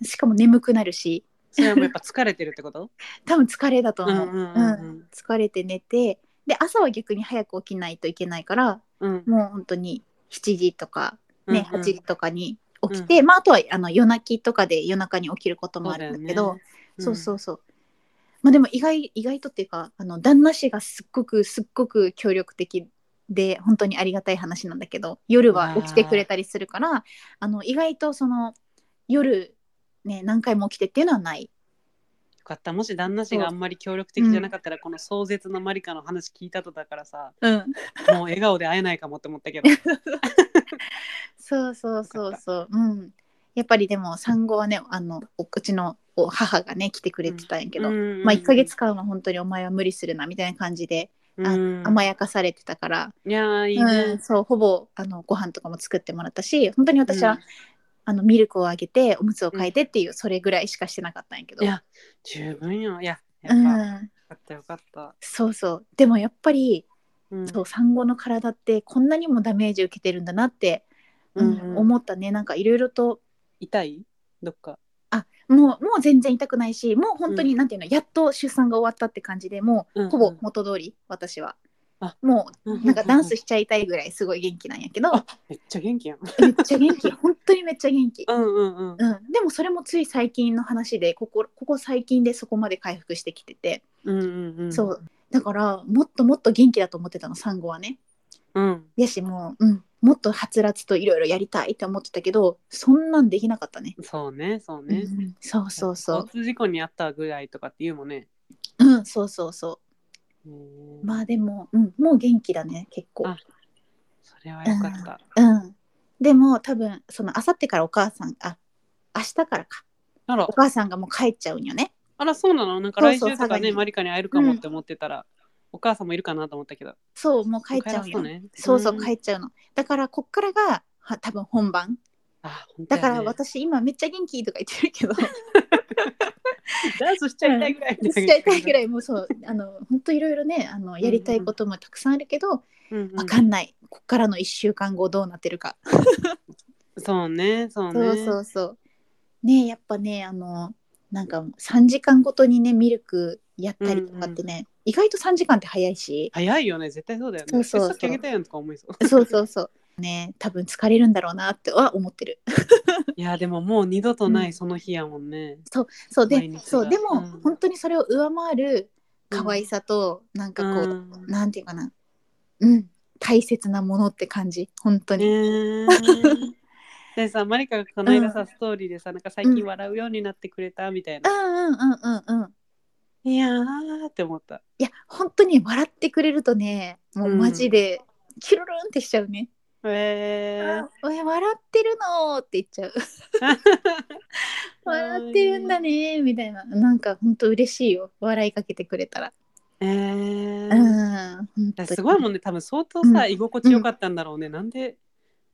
ん。しかも眠くなるし。それはもうやっぱ疲れてるってこと？多分疲れだと思う,、うんうんうん疲れて寝てで朝は逆に早く起きないといけないからうん。もう本当に7時とかね、うんうん。8時とかに起きて、まああとはあの夜泣きとかで夜中に起きることもあるんだけどそう,、そうそうまあでも意外意外とっていうかあの旦那氏がすっごくすっごく協力的で本当にありがたい話なんだけど夜は起きてくれたりするからあの意外とその夜ね何回も起きてっていうのはない。よかったもし旦那氏があんまり協力的じゃなかったら、この壮絶なマリカの話聞いたとだからさうん、もう笑顔で会えないかもって思ったけど そうそうそうそう。うん。やっぱりでも産後はねあのおうちのお母がね来てくれてたんやけど、うん。まあ1ヶ月間は本当にお前は無理するなみたいな感じで、甘やかされてたから、いやーいいうんね、そうほぼあのご飯とかも作ってもらったし本当に私は、うん。あのミルクをあげておむつを替えてっていう、それぐらいしかしてなかったんやけど。いや十分よ。いややうっぱ、よん、かったよかった、そうそう。でもやっぱり、うん。そう産後の体ってこんなにもダメージ受けてるんだなって、うん思ったね。なんかいろいろと痛い？どっか。あもうもう全然痛くないしもう本当に、なんていうのやっと出産が終わったって感じでもう、うんうん。ほぼ元通り私は。あ。もううなんかダンスしちゃいたいぐらいすごい元気なんやけど。あめっちゃ元気やん。めっちゃ元気。本当にめっちゃ元気、うんうんうん。うん、でもそれもつい最近の話でここここ最近でそこまで回復してきてて、うんうんうん。そう。だからもっともっと元気だと思ってたの産後はね。うん。やしもう、うん、もっとはつらつといろいろやりたいって思ってたけどそんなんできなかったね。そうねそうね、うんそうそうそう。交通事故にあったぐらいとかって言うもんね。うんそうそうそう。うんまあでも、うん、もう元気だね結構。あそれはよかった、うんでも多分そのあさってからお母さんあ明日からか。あら。お母さんがもう帰っちゃうんよね。あらそうなの？なんか来週とかねマリカに会えるかもって思ってたら、お母さんもいるかなと思ったけど。そうもう帰っちゃうんよ帰らそうね。そうそううん。帰っちゃうの。だからこっからがは多分本番。あ本だから私今めっちゃ元気とか言ってるけど。ダンスしちゃいたいぐらいしちゃいたいぐらい、いもうそうあの 本当いろいろねあのやりたいこともたくさんあるけど、うんうん。わかんない。こっからの1週間後どうなってるか、そうねそうね。そうそうそう。ねやっぱねあのなんか3時間ごとにねミルクやったりとかってね、意外と3時間って早いし。早いよね。絶対そうだよね。そうそうそう。えさっきあげたやんとか思いそう。そうそうそう。ね多分疲れるんだろうなっては思ってる。いやでももう二度となうん。いその日やもんね、そうで毎日が。そう。でも、うん。本当にそれを上回る可愛さと、なんかこう、うん。なんていうかな。うん。大切なものって感じ。本当えに、ー。でさマリカがこの間さ、うん。ストーリーでさなんか最近笑うようになってくれたみたいな、うんうんうんうんうんいやーって思った。いや本当に笑ってくれるとねもうマジでキュルルンってしちゃうね。えー「おい笑ってるの?」って言っちゃう「笑ってるんだね」みたいな。なんか本当嬉しいよ。笑いかけてくれたら。えうんー本当に。すごいもんね。多分相当さ、うん。居心地よかったんだろうね、なんで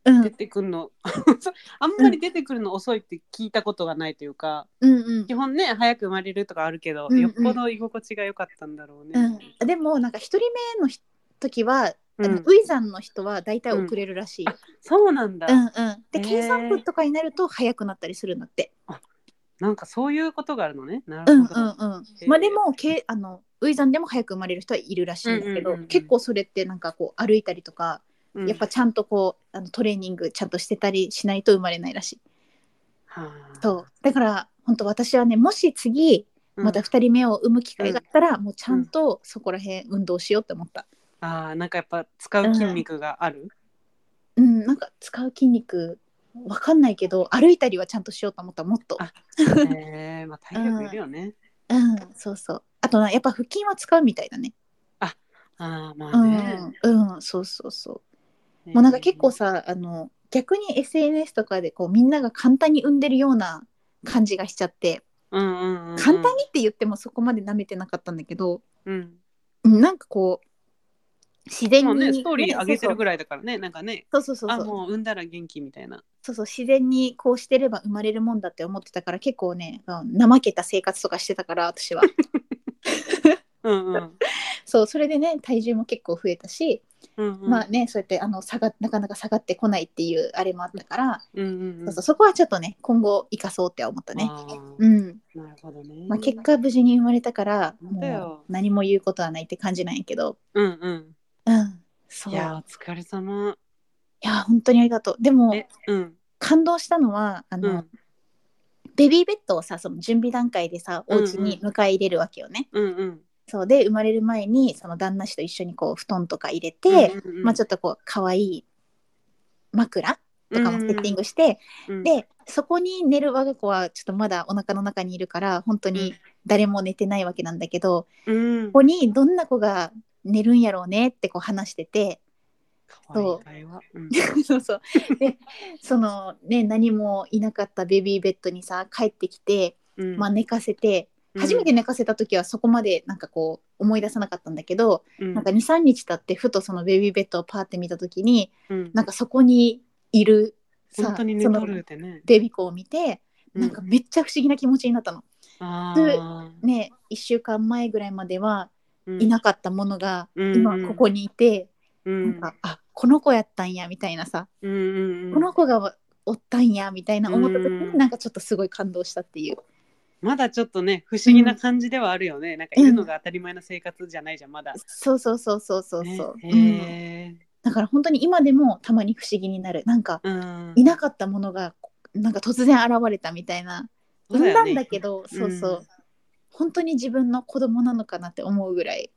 うん。出てくるの。あんまり出てくるの遅いって聞いたことがないというか、うんうん。基本ね早く生まれるとかあるけど、うんうん。よっぽど居心地が良かったんだろうね。うん、でもなんか一人目のひ時は、あのうん。ウイザンの人は大体遅れるらしい。あそうなんだ、うんうん、でへー。計算部とかになると早くなったりするんだって。なんかそういうことがあるのね。なうんうんるほど。うんまあでもけあのウイザンでも早く生まれる人はいるらしいんだけど、うんうんうんうん。結構それってなんかこう歩いたりとか、うんやっぱちゃんとこうあのトレーニングちゃんとしてたりしないと生まれないらしい。はあそうだから本当私はねもし次また2人目を産む機会があったら、もうちゃんとそこら辺運動しようって思った。あーなんかやっぱ使う筋肉がある、うん、なんか使う筋肉わかんないけど歩いたりはちゃんとしようと思ったもっと。あへえまあ体力いるよね。うん、そうそう。あとなやっぱ腹筋は使うみたいだね。ああまうあね。ん、うん、そうそうそう。もうなんか結構さあの逆に SNS とかでこうみんなが簡単に産んでるような感じがしちゃって、うんうんうんうん、簡単にって言ってもそこまで舐めてなかったんだけど、うん、うんなんかこう自然に、ねストーリー上げてるぐらいだからねなんかね。そうそうそうそう。あもう産んだら元気みたいな。そうそう自然にこうしてれば生まれるもんだって思ってたから結構ねうん怠けた生活とかしてたから私は。うんうん。そうそれでね体重も結構増えたし、うんうん、まあねそうやってあの下がなかなか下がってこないっていうあれもあったから、うんうんうん、そうそうそこはちょっとね今後生かそうって思ったね。うん。なるほどね。まあ、結果無事に生まれたからもう何も言うことはないって感じなんやけど。うんうん。うんそう。いやいやお疲れ様。本当にありがとう。でもえうん。感動したのはあの、うん。ベビーベッドをさその準備段階でさお家に迎え入れるわけよね、うんうん。そうで生まれる前にその旦那氏と一緒にこう布団とか入れて、うんうんうん。まあ、ちょっとこう可愛い枕とかもセッティングして、うん、でそこに寝る我が子はちょっとまだお腹の中にいるから本当に誰も寝てないわけなんだけど、うん、ここにどんな子が寝るんやろうねってこう話しててかわいい会話。うん。そうそう。でそのね何もいなかったベビーベッドにさ帰ってきて、うん。まあ、寝かせて初めて寝かせた時はそこまでなんかこう思い出さなかったんだけど、うん。なんか23日経ってふとそのベビーベッドをパーって見た時にうん。なんかそこにいるさ本当に寝そのとるってね。ベビ子を見てうん。なんかめっちゃ不思議な気持ちになったの。あー。ね1週間前ぐらいまではうん。いなかったものがうん。今ここにいて、うん。なんかあこの子やったんやみたいなさ、うんうんうん。この子がおったんやみたいな思った時うん。になんかちょっとすごい感動したっていう。まだちょっとね不思議な感じではあるよね。なんかいるのが当たり前の生活じゃないじゃんまだ。そうそうそうそうそうねそう、うん。へだから本当に今でもたまに不思議になる。なんかいなかったものがなんか突然現れたみたいな。産んだんだけどそう,、そう。うん本当に自分の子供なのかなって思うぐらい。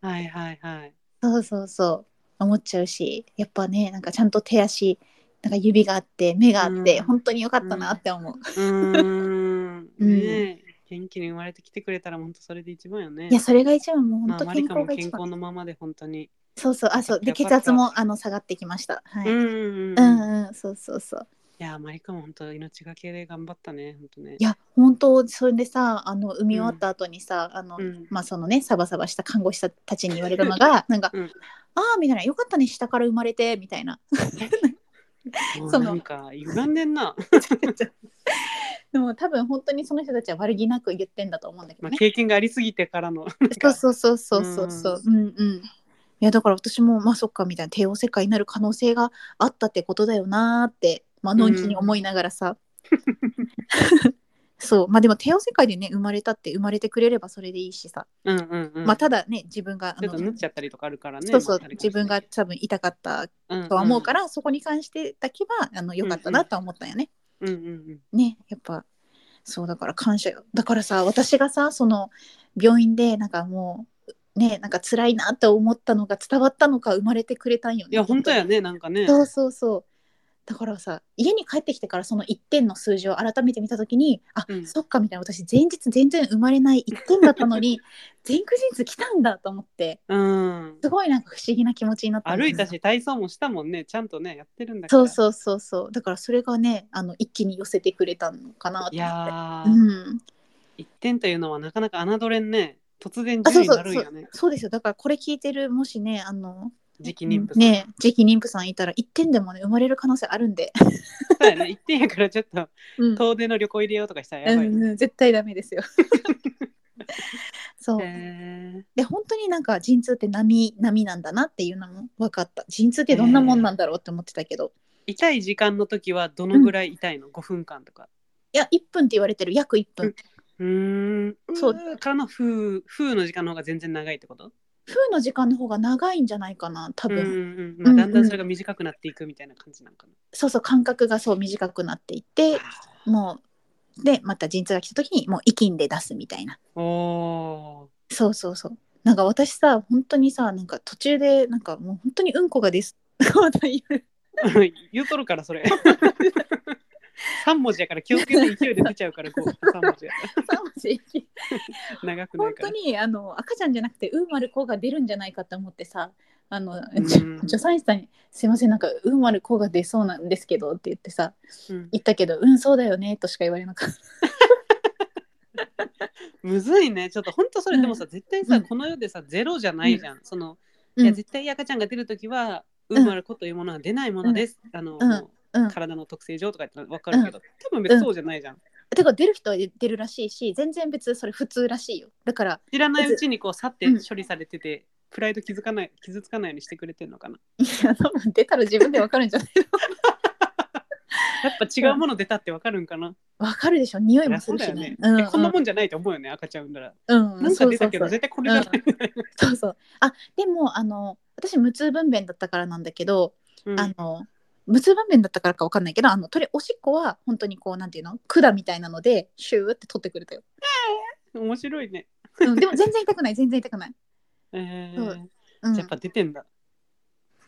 はいはいはい。そうそうそう。思っちゃうしやっぱねなんかちゃんと手足なんか指があって目があって、うん。本当に良かったなって思う、うー ん。うん。ねえ元気に生まれてきてくれたら本当それで一番よね。いやそれが一番もうまあ、本当健康が一番、健康のままで本当に。そうそう。あそう。で血圧もあの下がってきました。はい、うん、うんうん。うん。うん。そうそうそう。いやマリカも本当命がけで頑張ったね本当ね。いや本当それでさあの産み終わった後にさ、あのうん。まあそのねサバサバした看護師さんたちに言われるのがなんか、うん。ああみたいな。よかったね下から生まれてみたいな そのなんか歪んでんな。でも多分本当にその人たちは悪気なく言ってんだと思うんだけどまあね、経験がありすぎてからの。そうそうそうそうそうそううんうんいやだから私もまあそっかみたいな帝王切開になる可能性があったってことだよなーってまあのんきに思いながらさ、そうまあでも帝王切開でね生まれたって生まれてくれればそれでいいしさ、うんうんうん。まあただね自分があちょっとの縫っちゃったりとかあるからね。そうそうまあ自分が多分痛かったうんとは思うから、そこに関してだけはあの良かったなとは思ったよね。うんうんうんねやっぱそうだから感謝よだからさ私がさその病院でなんかもうねなんか辛いなって思ったのが伝わったのか生まれてくれたんよね。いや本当やね。ねなんかね。そうそうそう。だからさ家に帰ってきてからその1点の数字を改めて見た時にあ、うん。そっかみたいな私前日全然生まれない1点だったのに 前駆陣痛来たんだと思ってうん。すごいなんか不思議な気持ちになった歩いたし体操もしたもんね。ちゃんとねやってるんだから。そうそうそうそう。だからそれがねあの一気に寄せてくれたのかなと思って。うん、一点というのはなかなか侮れんね。突然10あそうにそう。そうなるんやね。そうですよ。だからこれ聞いてるもしねあの次期妊婦さん。ね次期妊婦さんいたら1点でもね生まれる可能性あるんで、そうやね。一点やからちょっとうん。遠出の旅行入れようとかしたらやばい。うんうん絶対ダメですよ。そう。へで本当になんか陣痛って波波なんだなっていうのも分かった。陣痛ってどんなもんなんだろうって思ってたけど、ー。痛い時間の時はどのぐらい痛いの、?5 分間とか。いや1分って言われてる。約1分、うーん。そう。からの風風の時間の方が全然長いってこと？風の時間の方が長いんじゃないかな多分、うんうんまあ、だんだんそれが短くなっていくみたいな感じなのかな。そうそう間隔がそう短くなっていってもうでまた陣痛が来た時にもう息んで出すみたいな。おそうそうそう。なんか私さ本当にさなんか途中でなんかもう本当にうんこがです。言うー言うとるからそれ。3文字やから気をつけて勢いで出ちゃうからこう 3文字やから。さマジ長くない本当から。にあの赤ちゃんじゃなくてうんまる子が出るんじゃないかって思ってさあの、助産師さんに「すいませんなんかうんまる子が出そうなんですけど」って言ってさうん。言ったけど「うんそうだよね」としか言われなかった。むずいね。ちょっと本当それ、うんでもさ絶対さ、うん。この世でさゼロじゃないじゃん、そのうん。いや絶対赤ちゃんが出るときはうん。まる子というものは出ないものです、あの、体の特性上とか言ったら分かるけど、多分別にそうじゃないじゃん、てか出る人は出るらしいし全然別にそれ普通らしいよ。だから知らないうちにこう去ってうん。処理されてて、プライド気づかない傷つかないようにしてくれてるのかな。いや多分出たら自分でわかるんじゃないの。やっぱ違うもの出たって分かるんかな、わかるでしょ匂いいもするしやそうだよね。ね、うん。えこんなもんじゃないと思うよね赤ちゃん産んだら、うんなんか出たけどそうそうそう。絶対これじゃない。そうそう。あでもあの私無痛分娩だったからなんだけど、うん。あの無痛分娩だったからかわかんないけどあのとりおしっこは本当にこうなんていうの？管みたいなのでシューって取ってくれたよ、面白いね。うん、でも全然痛くない全然痛くない、えー。そう。うん。じゃあやっぱ出てんだ、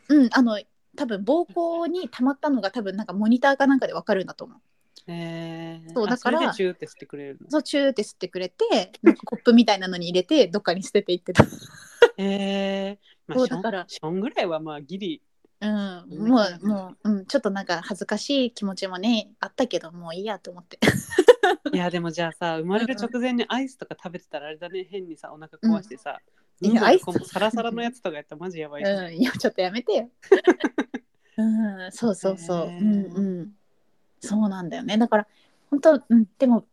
うん、あの多分膀胱に溜まったのが多分なんかモニターかなんかでわかるんだと思う。えー、あそうだからそれでチューって吸ってくれるの？そうチューって吸ってくれてなんかコップみたいなのに入れてどっかに捨てていってた。えー、まあ、そうだからションぐらいはまあギリうん、うんもう、もう、うん、ちょっとなんか恥ずかしい気持ちもね、あったけど、もういいやと思って。いやでもじゃあさ生まれる直前にアイスとか食べてたらあれだね変にさお腹壊してさ、うんアイスサラサラのやつとかやったらマジやばいし、うん、いや、ちょっとやめてよ。うん、そうそうそう。うん、うん。そうなんだよね。だから、本当、うん、でも。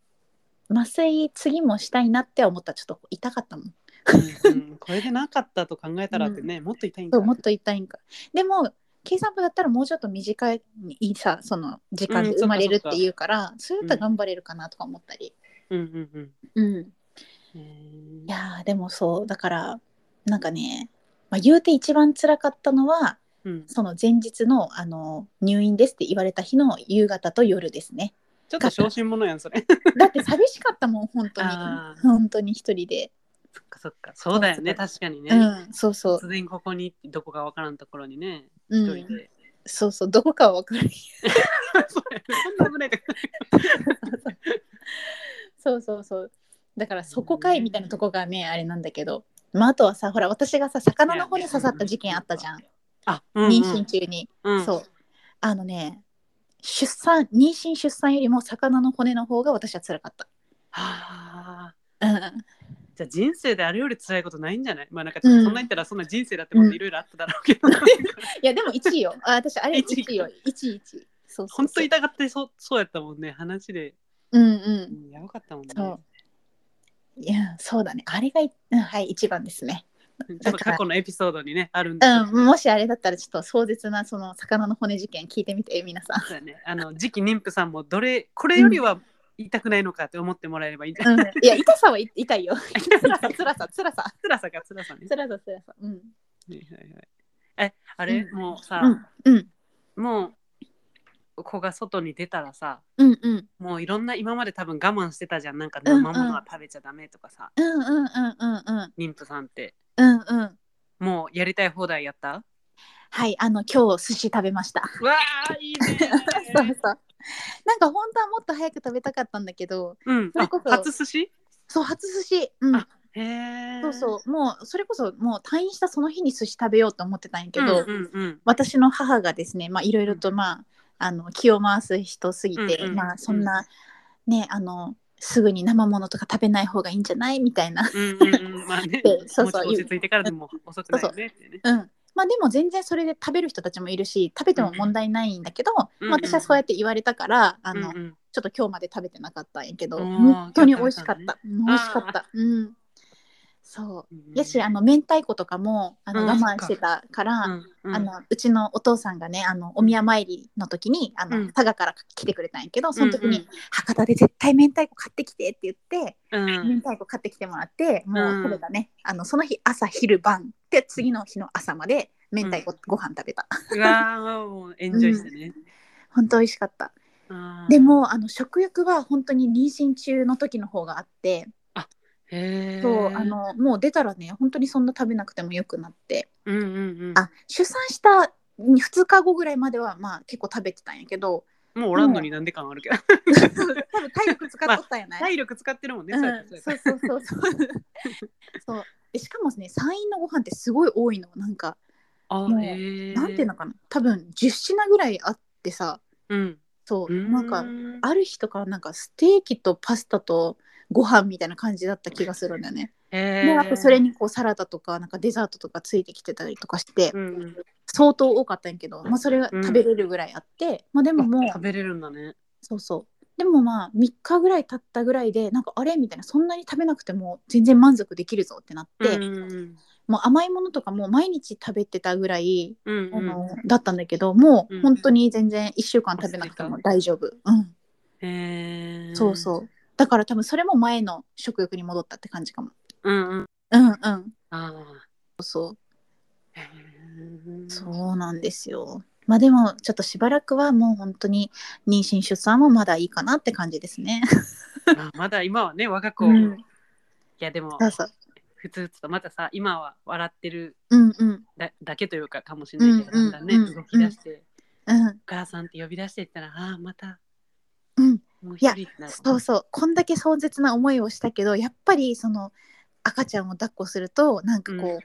麻酔次もしたいなって思ったらちょっと痛かったもん。うんうんこれでなかったと考えたらってね、もっと痛いんだそうもっと痛いんか。でも計算部だったらもうちょっと短いさその時間でうん生まれるっていうから、それだったら頑張れるかなとか思ったり。うんうんうんうん。えーいやーでもそうだからなんかね、まあ、言うて一番辛かったのはうん、その前日のあの入院ですって言われた日の夕方と夜ですね。ちょっと小心者やんそれだって寂しかったもん本当に 本当に一人で。そっかそっか。そうだよね。確かにね、うんそうそう。突然ここにどこかわからんところにねうん。一人で、そうそう。どこかは分かる。そうやね。そんな危ないとこそうそうそう。だからそこかいみたいなとこがねあれなんだけど、まあ、あとはさほら私がさ魚の骨刺さった事件あったじゃん、あ、うんうん。妊娠中に。うん、そう。あのね出産妊娠出産よりも魚の骨の方が私は辛かった。はあうんじゃあ人生であれより辛いことないんじゃない？まあなんかそんな言ったらそんな人生だってもいろいろあっただろうけど、いやでも1位よ。あ私あれ 一位1位よ。1位1位。そう本当痛がってそうそうやったもんね話で、うんう。うんん、やばかったもんねそういやそうだね。あれがい、うん、はい一番ですね。ちょっと過去のエピソードにねあるんで、うんもしあれだったらちょっと壮絶なその魚の骨事件聞いてみて皆さん。そうだねあの次期妊婦さんもどれこれよりは痛くないのかって思ってもらえればいいんじゃない、うん、いや痛さはい痛いよ。辛さ辛さ辛さ辛さが辛さね。辛さ辛さ。うん。はいはいはいえあれ、うんもうさ、うんうんもう子が外に出たらさうんうんもういろんな今まで多分我慢してたじゃんなんか生ものは食べちゃダメとかさ、うんうんうんうんうん妊婦さんってうんうん。もうやりたい放題やったはいあの今日寿司食べました。うわーいいねそうそう。なんか本当はもっと早く食べたかったんだけど、うん。あそれこそ初寿司？そう初寿司。うん。あへえそうそう。もうそれこそもう退院したその日に寿司食べようと思ってたんやけど、うんうんうん。私の母がですねまあいろいろとまああの気を回す人すぎて、うんうんまあそんなねあのすぐに生ものとか食べない方がいいんじゃない？みたいな、うんうんうん。まあね。でそうそう。落ち着いてからでも遅くないよね。ってねうん、まあでも全然それで食べる人たちもいるし食べても問題ないんだけど、うんまあ私はそうやって言われたから、あの、うんうん。ちょっと今日まで食べてなかったんやけどうん本当に美味しかった、今うん美味しかった。うんそう。うんやしあの明太子とかもあのうん我慢してたか。ら、うんうん。あのうちのお父さんがねあのお宮参りの時にあの、うん。佐賀から来てくれたんやけどその時に、うん。うん博多で絶対明太子買ってきてって言って、うん。明太子買ってきてもらってもうそれだね、あのその日朝昼晩で次の日の朝まで明太子ご飯食べた。うわーもうエンジョイしてね。本当美味しかった。で、もあの食欲は本当に妊娠中の時の方があってそうあ、のもう出たらね本当にそんな食べなくてもよくなって。うんうんうん。あ出産した2日後ぐらいまではまあ結構食べてたんやけど。もうおらんのになんで感あるけど。多分体力使っとったんやない、体力使ってるもんね。うん。そうそうそうそうそう しかもね山陰のご飯ってすごい多いの。なんかあもうなんていうのかな。多分10品ぐらいあってさ。うん。そううん。なんかある日とかはなんかステーキとパスタとご飯みたいな感じだった気がするんだよね。へー。であとそれにこうサラダとかなんかデザートとかついてきてたりとかして、うんうん。相当多かったんやけど、まあ、それが食べれるぐらいあって、まあでももうあ食べれるんだね。そうそう。でもまあ3日ぐらい経ったぐらいでなんかあれみたいなそんなに食べなくても全然満足できるぞってなって、うんうんもう甘いものとかも毎日食べてたぐらい、うんうん。あのだったんだけどもうんう本当に全然1週間食べなくても大丈夫、うん、へー。そうそうだから多分それも前の食欲に戻ったって感じかも。うんうん。うんうん。ああ。そうそう。なんですよ。まあでもちょっとしばらくはもう本当に妊娠出産はまだいいかなって感じですね。まあまだ今はね我が子、いうん。やでもそうそう。普通とまたさ今は笑ってるうんうん。だだけというかかもしれないけど、だんだんね、うん動き出して、うんお母さんって呼び出していったらああまたいやそうそうこんだけ壮絶な思いをしたけどやっぱりその赤ちゃんを抱っこするとなんかこう、うん。い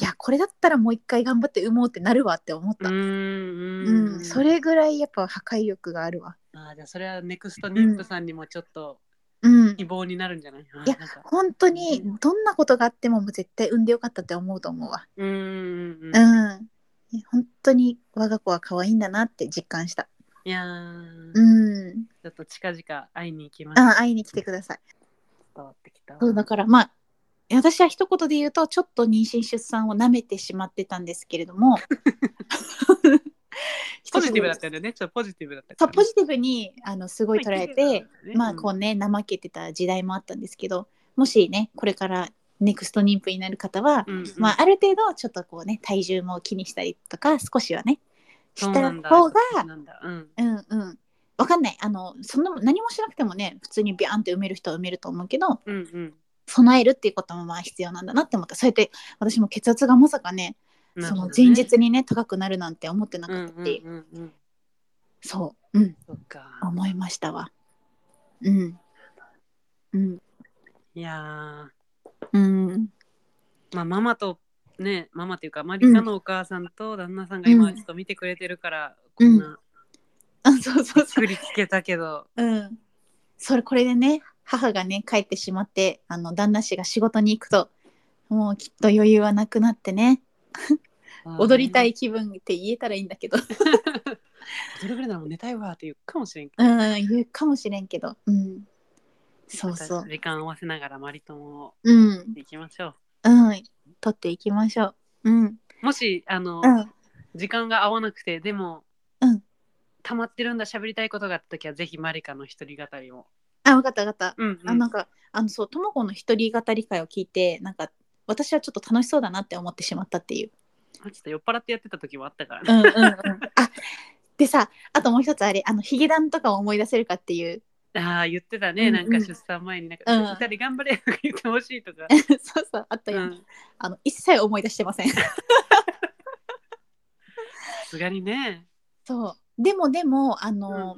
やこれだったらもう一回頑張って産もうってなるわって思った、うんん。うんそれぐらいやっぱ破壊力があるわ。ああじゃあそれはネクスト妊婦さんにもちょっとうん。希望になるんじゃない、あーいや本当にどんなことがあってももう絶対産んでよかったって思うと思うわ。うーんうん本当に我が子は可愛いんだなって実感した。いやー。うんちょっと近々会いに行きます。あ会いに来てください。伝わってきた。わそうだからまあ私は一言で言うとちょっと妊娠出産を舐めてしまってたんですけれども。ポジティブだったよね。ちょっとポジティブだったそうポジティブにあのすごい捉えて、まあこうねね怠けてた時代もあったんですけどもしねこれからネクスト妊婦になる方は、うんうん。まあ、ある程度ちょっとこうね体重も気にしたりとか少しはねした方がうん。うんうんわかんない。あのそんな何もしなくてもね普通にビャンって埋める人は埋めると思うけどうんうん。備えるっていうこともまあ必要なんだなって思った。そうやって私も血圧がまさかねその前日にね高くなるなんて思ってなうんかったって、うんうんうんそう、うん、そっか。思いましたわ。うん。うん。いやうん。ーまあママとねママっていうかマリカのお母さんと旦那さんが今ちょっと見てくれてるから、こんなあそうそうそう。作りつけたけど、うん、それこれでね母がね帰ってしまってあの旦那氏が仕事に行くともうきっと余裕はなくなってね。踊りたい気分って言えたらいいんだけど。踊るぐらいならもう寝たいわって言うかもしれんけど。うん言うかもしれんけど。うん。そうそう。時間合わせながらマリともうん。行きましょう。ん。取っていきましょう。うん。うもしあの、うん。時間が合わなくてでも、うん溜まってるんだ喋りたいことがあった時はぜひマリカの一人語りを。あ分かった分かった、うん、うん、あなんかあのそうとも子の一人語り会を聞いてなんか私はちょっと楽しそうだなって思ってしまったっていう。ちょっと酔っ払ってやってた時もあったからね、うんうんうん。あでさあともう一つあれあのヒゲダンとかを思い出せるかっていう。ああ言ってたね、うんなんか出産前になんかうん。二人頑張れとか言ってほしいとか、そうそうあったよ、うん。あの一切思い出してません。さすがにね。そうでもでもあの、う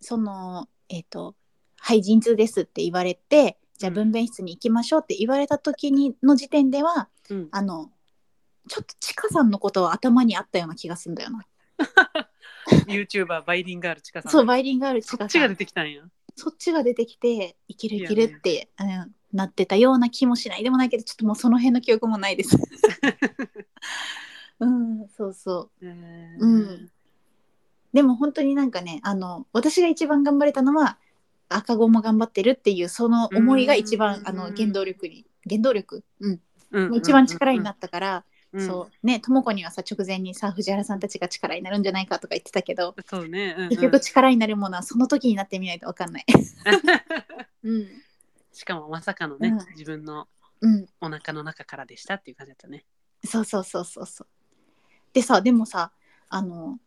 そのえっ、と「はい陣痛です」って言われてじゃあうん。分娩室に行きましょうって言われた時にの時点ではうん。あのちょっとちかさんのことは頭にあったような気がするんだよな。YouTuber バイリンガールチカさん。そうバイリンガールちそっちが出かさんてきたんや。そっちが出てきていけるいけるって、うん、なってたような気もしない。でもないけどちょっともうその辺の記憶もないです。うん、そうそう。えうんでも本当になんかねあの私が一番頑張れたのは赤子も頑張ってるっていうその思いが一番うん。あの原動力に原動力、うん。うん。一番力になったから、うん。そうねとも子にはさ直前にさ藤原さんたちが力になるんじゃないかとか言ってたけど、そうね、うんうん。結局力になるものはその時になってみないと分かんない。うん。しかもまさかのね、うん。自分のうん、お腹の中からでしたっていう感じだったね。そうそうそうそうそう。でさでもさあの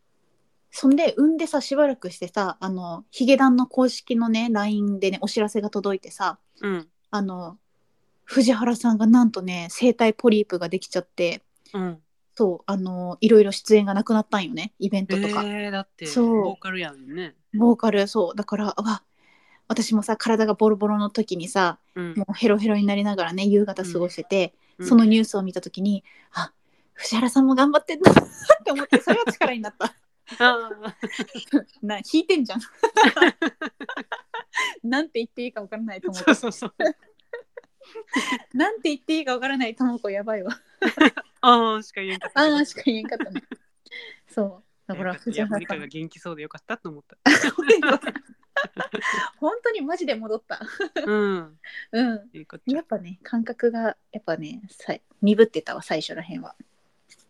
そんで産んでさしばらくしてさあのヒゲダンの公式のね LINE でねお知らせが届いてさうん。あの藤原さんがなんとね声帯ポリープができちゃってうん。そうあのいろいろ出演がなくなったんよねイベントとか、えー、だって、そうボーカルやんね。ボーカルそうだからうわ私もさ体がボロボロの時にさうん。もうヘロヘロになりながらね夕方過ごしてて、うんそのニュースを見た時にあ藤原さんも頑張ってんだって思ってそれは力になったあな弾いてんじゃん なんて言っていいか分からないとー思うそうそうそう。なんて言っていいか分からないともこやばいわ ああしか言えんかった。ああしか言えんかったねそうだからいや、藤原さん森川が元気そうでよかったと思った。本当にマジで戻ったうん。うんいいこっちゃやっ。ぱね感覚がやっぱねさ鈍ってたわ最初らへんは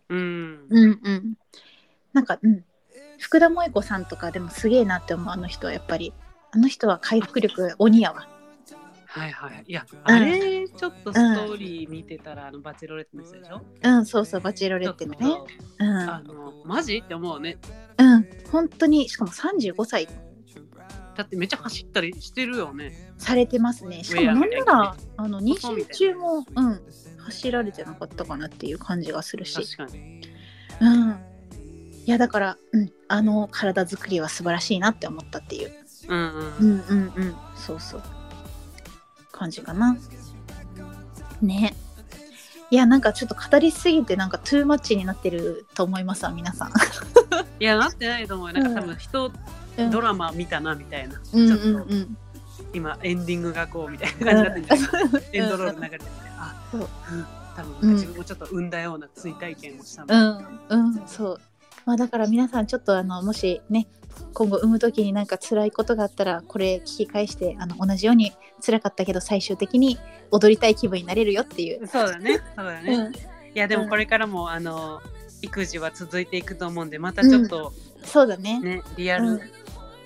うん。うんうんなんかうん福田萌子さんとかでもすげえなって思うあの人はやっぱり。あの人は回復力鬼やわ。はいはい。いや、あれ、ちょっとストーリー見てたら、あの、バチェロレッテの人でしょ？うん。そうそうバチェロレッテのね。うん。あの、マジ？って思うね。うん。本当にしかも35歳。だってめっちゃ走ったりしてるよね。されてますね。しかもなんならあの妊娠中もうん走られてなかったかなっていう感じがするし。確かに。うんいやだから、うん、あの体作りは素晴らしいなって思ったっていう。うんうん。うんうんうん。そうそう。感じかな。ね。いやなんかちょっと語りすぎてなんかトゥーマッチになってると思いますわ皆さん、いや、なってないと思うよ。なんか多うん。分人、うん、ドラマ見たなみたいな。うんちょっとうんうん今、エンディングがこうみたいな感じだったんじゃない？エンドロール流れてて、あ、そう。うん、多分うん。自分もちょっと産んだような追体験をしたうの。んうん。そうまあだから皆さんちょっとあのもしね今後産む時になんか辛いことがあったらこれ聞き返してあの同じように辛かったけど最終的に踊りたい気分になれるよっていう、そうだね、そうだね。うん、いや、でもこれからも、あの、育児は続いていくと思うんで、またちょっとそうだね。ね、リアうん。ル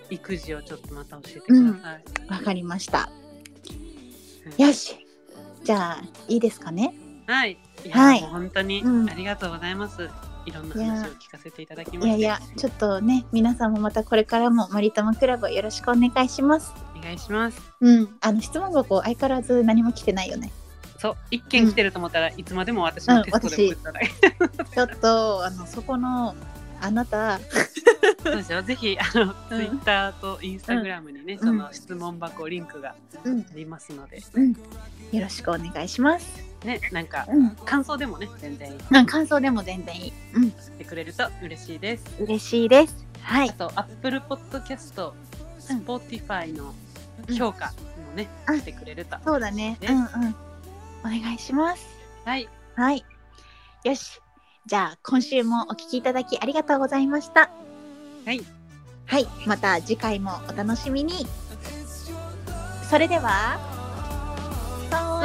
育児をちょっとまた教えてください。わかりました。うんよし。じゃあいいですかね？はい。いや、はい。本当にうん。ありがとうございます。いろんな話を聞かせていただきまして。いやいやちょっとね皆さんもまたこれからもマリトマクラブをよろしくお願いします。お願いします。うん。あの質問箱相変わらず何も来てないよね。そう、一件来てると思ったら、いつまでも私のテストで送ったら、ちょっとあのそこのあなた。そうですよ。ぜひ、あの、うん。ツイッターとインスタグラムにね、ん。その質問箱リンクがうん。ありますので、うん。よろしくお願いしますね、なんか、うん。感想でもね、全然うん感想でも全然いい。うん。してくれると嬉しいです。嬉しいです。はい。あと、Apple Podcast、うん。Spotify の評価もね、うん。してくれると。そうだね。ね。うんうん。お願いします。はい。はい。よし。じゃあ今週もお聞きいただきありがとうございました。はい。はい。また次回もお楽しみに。それでは风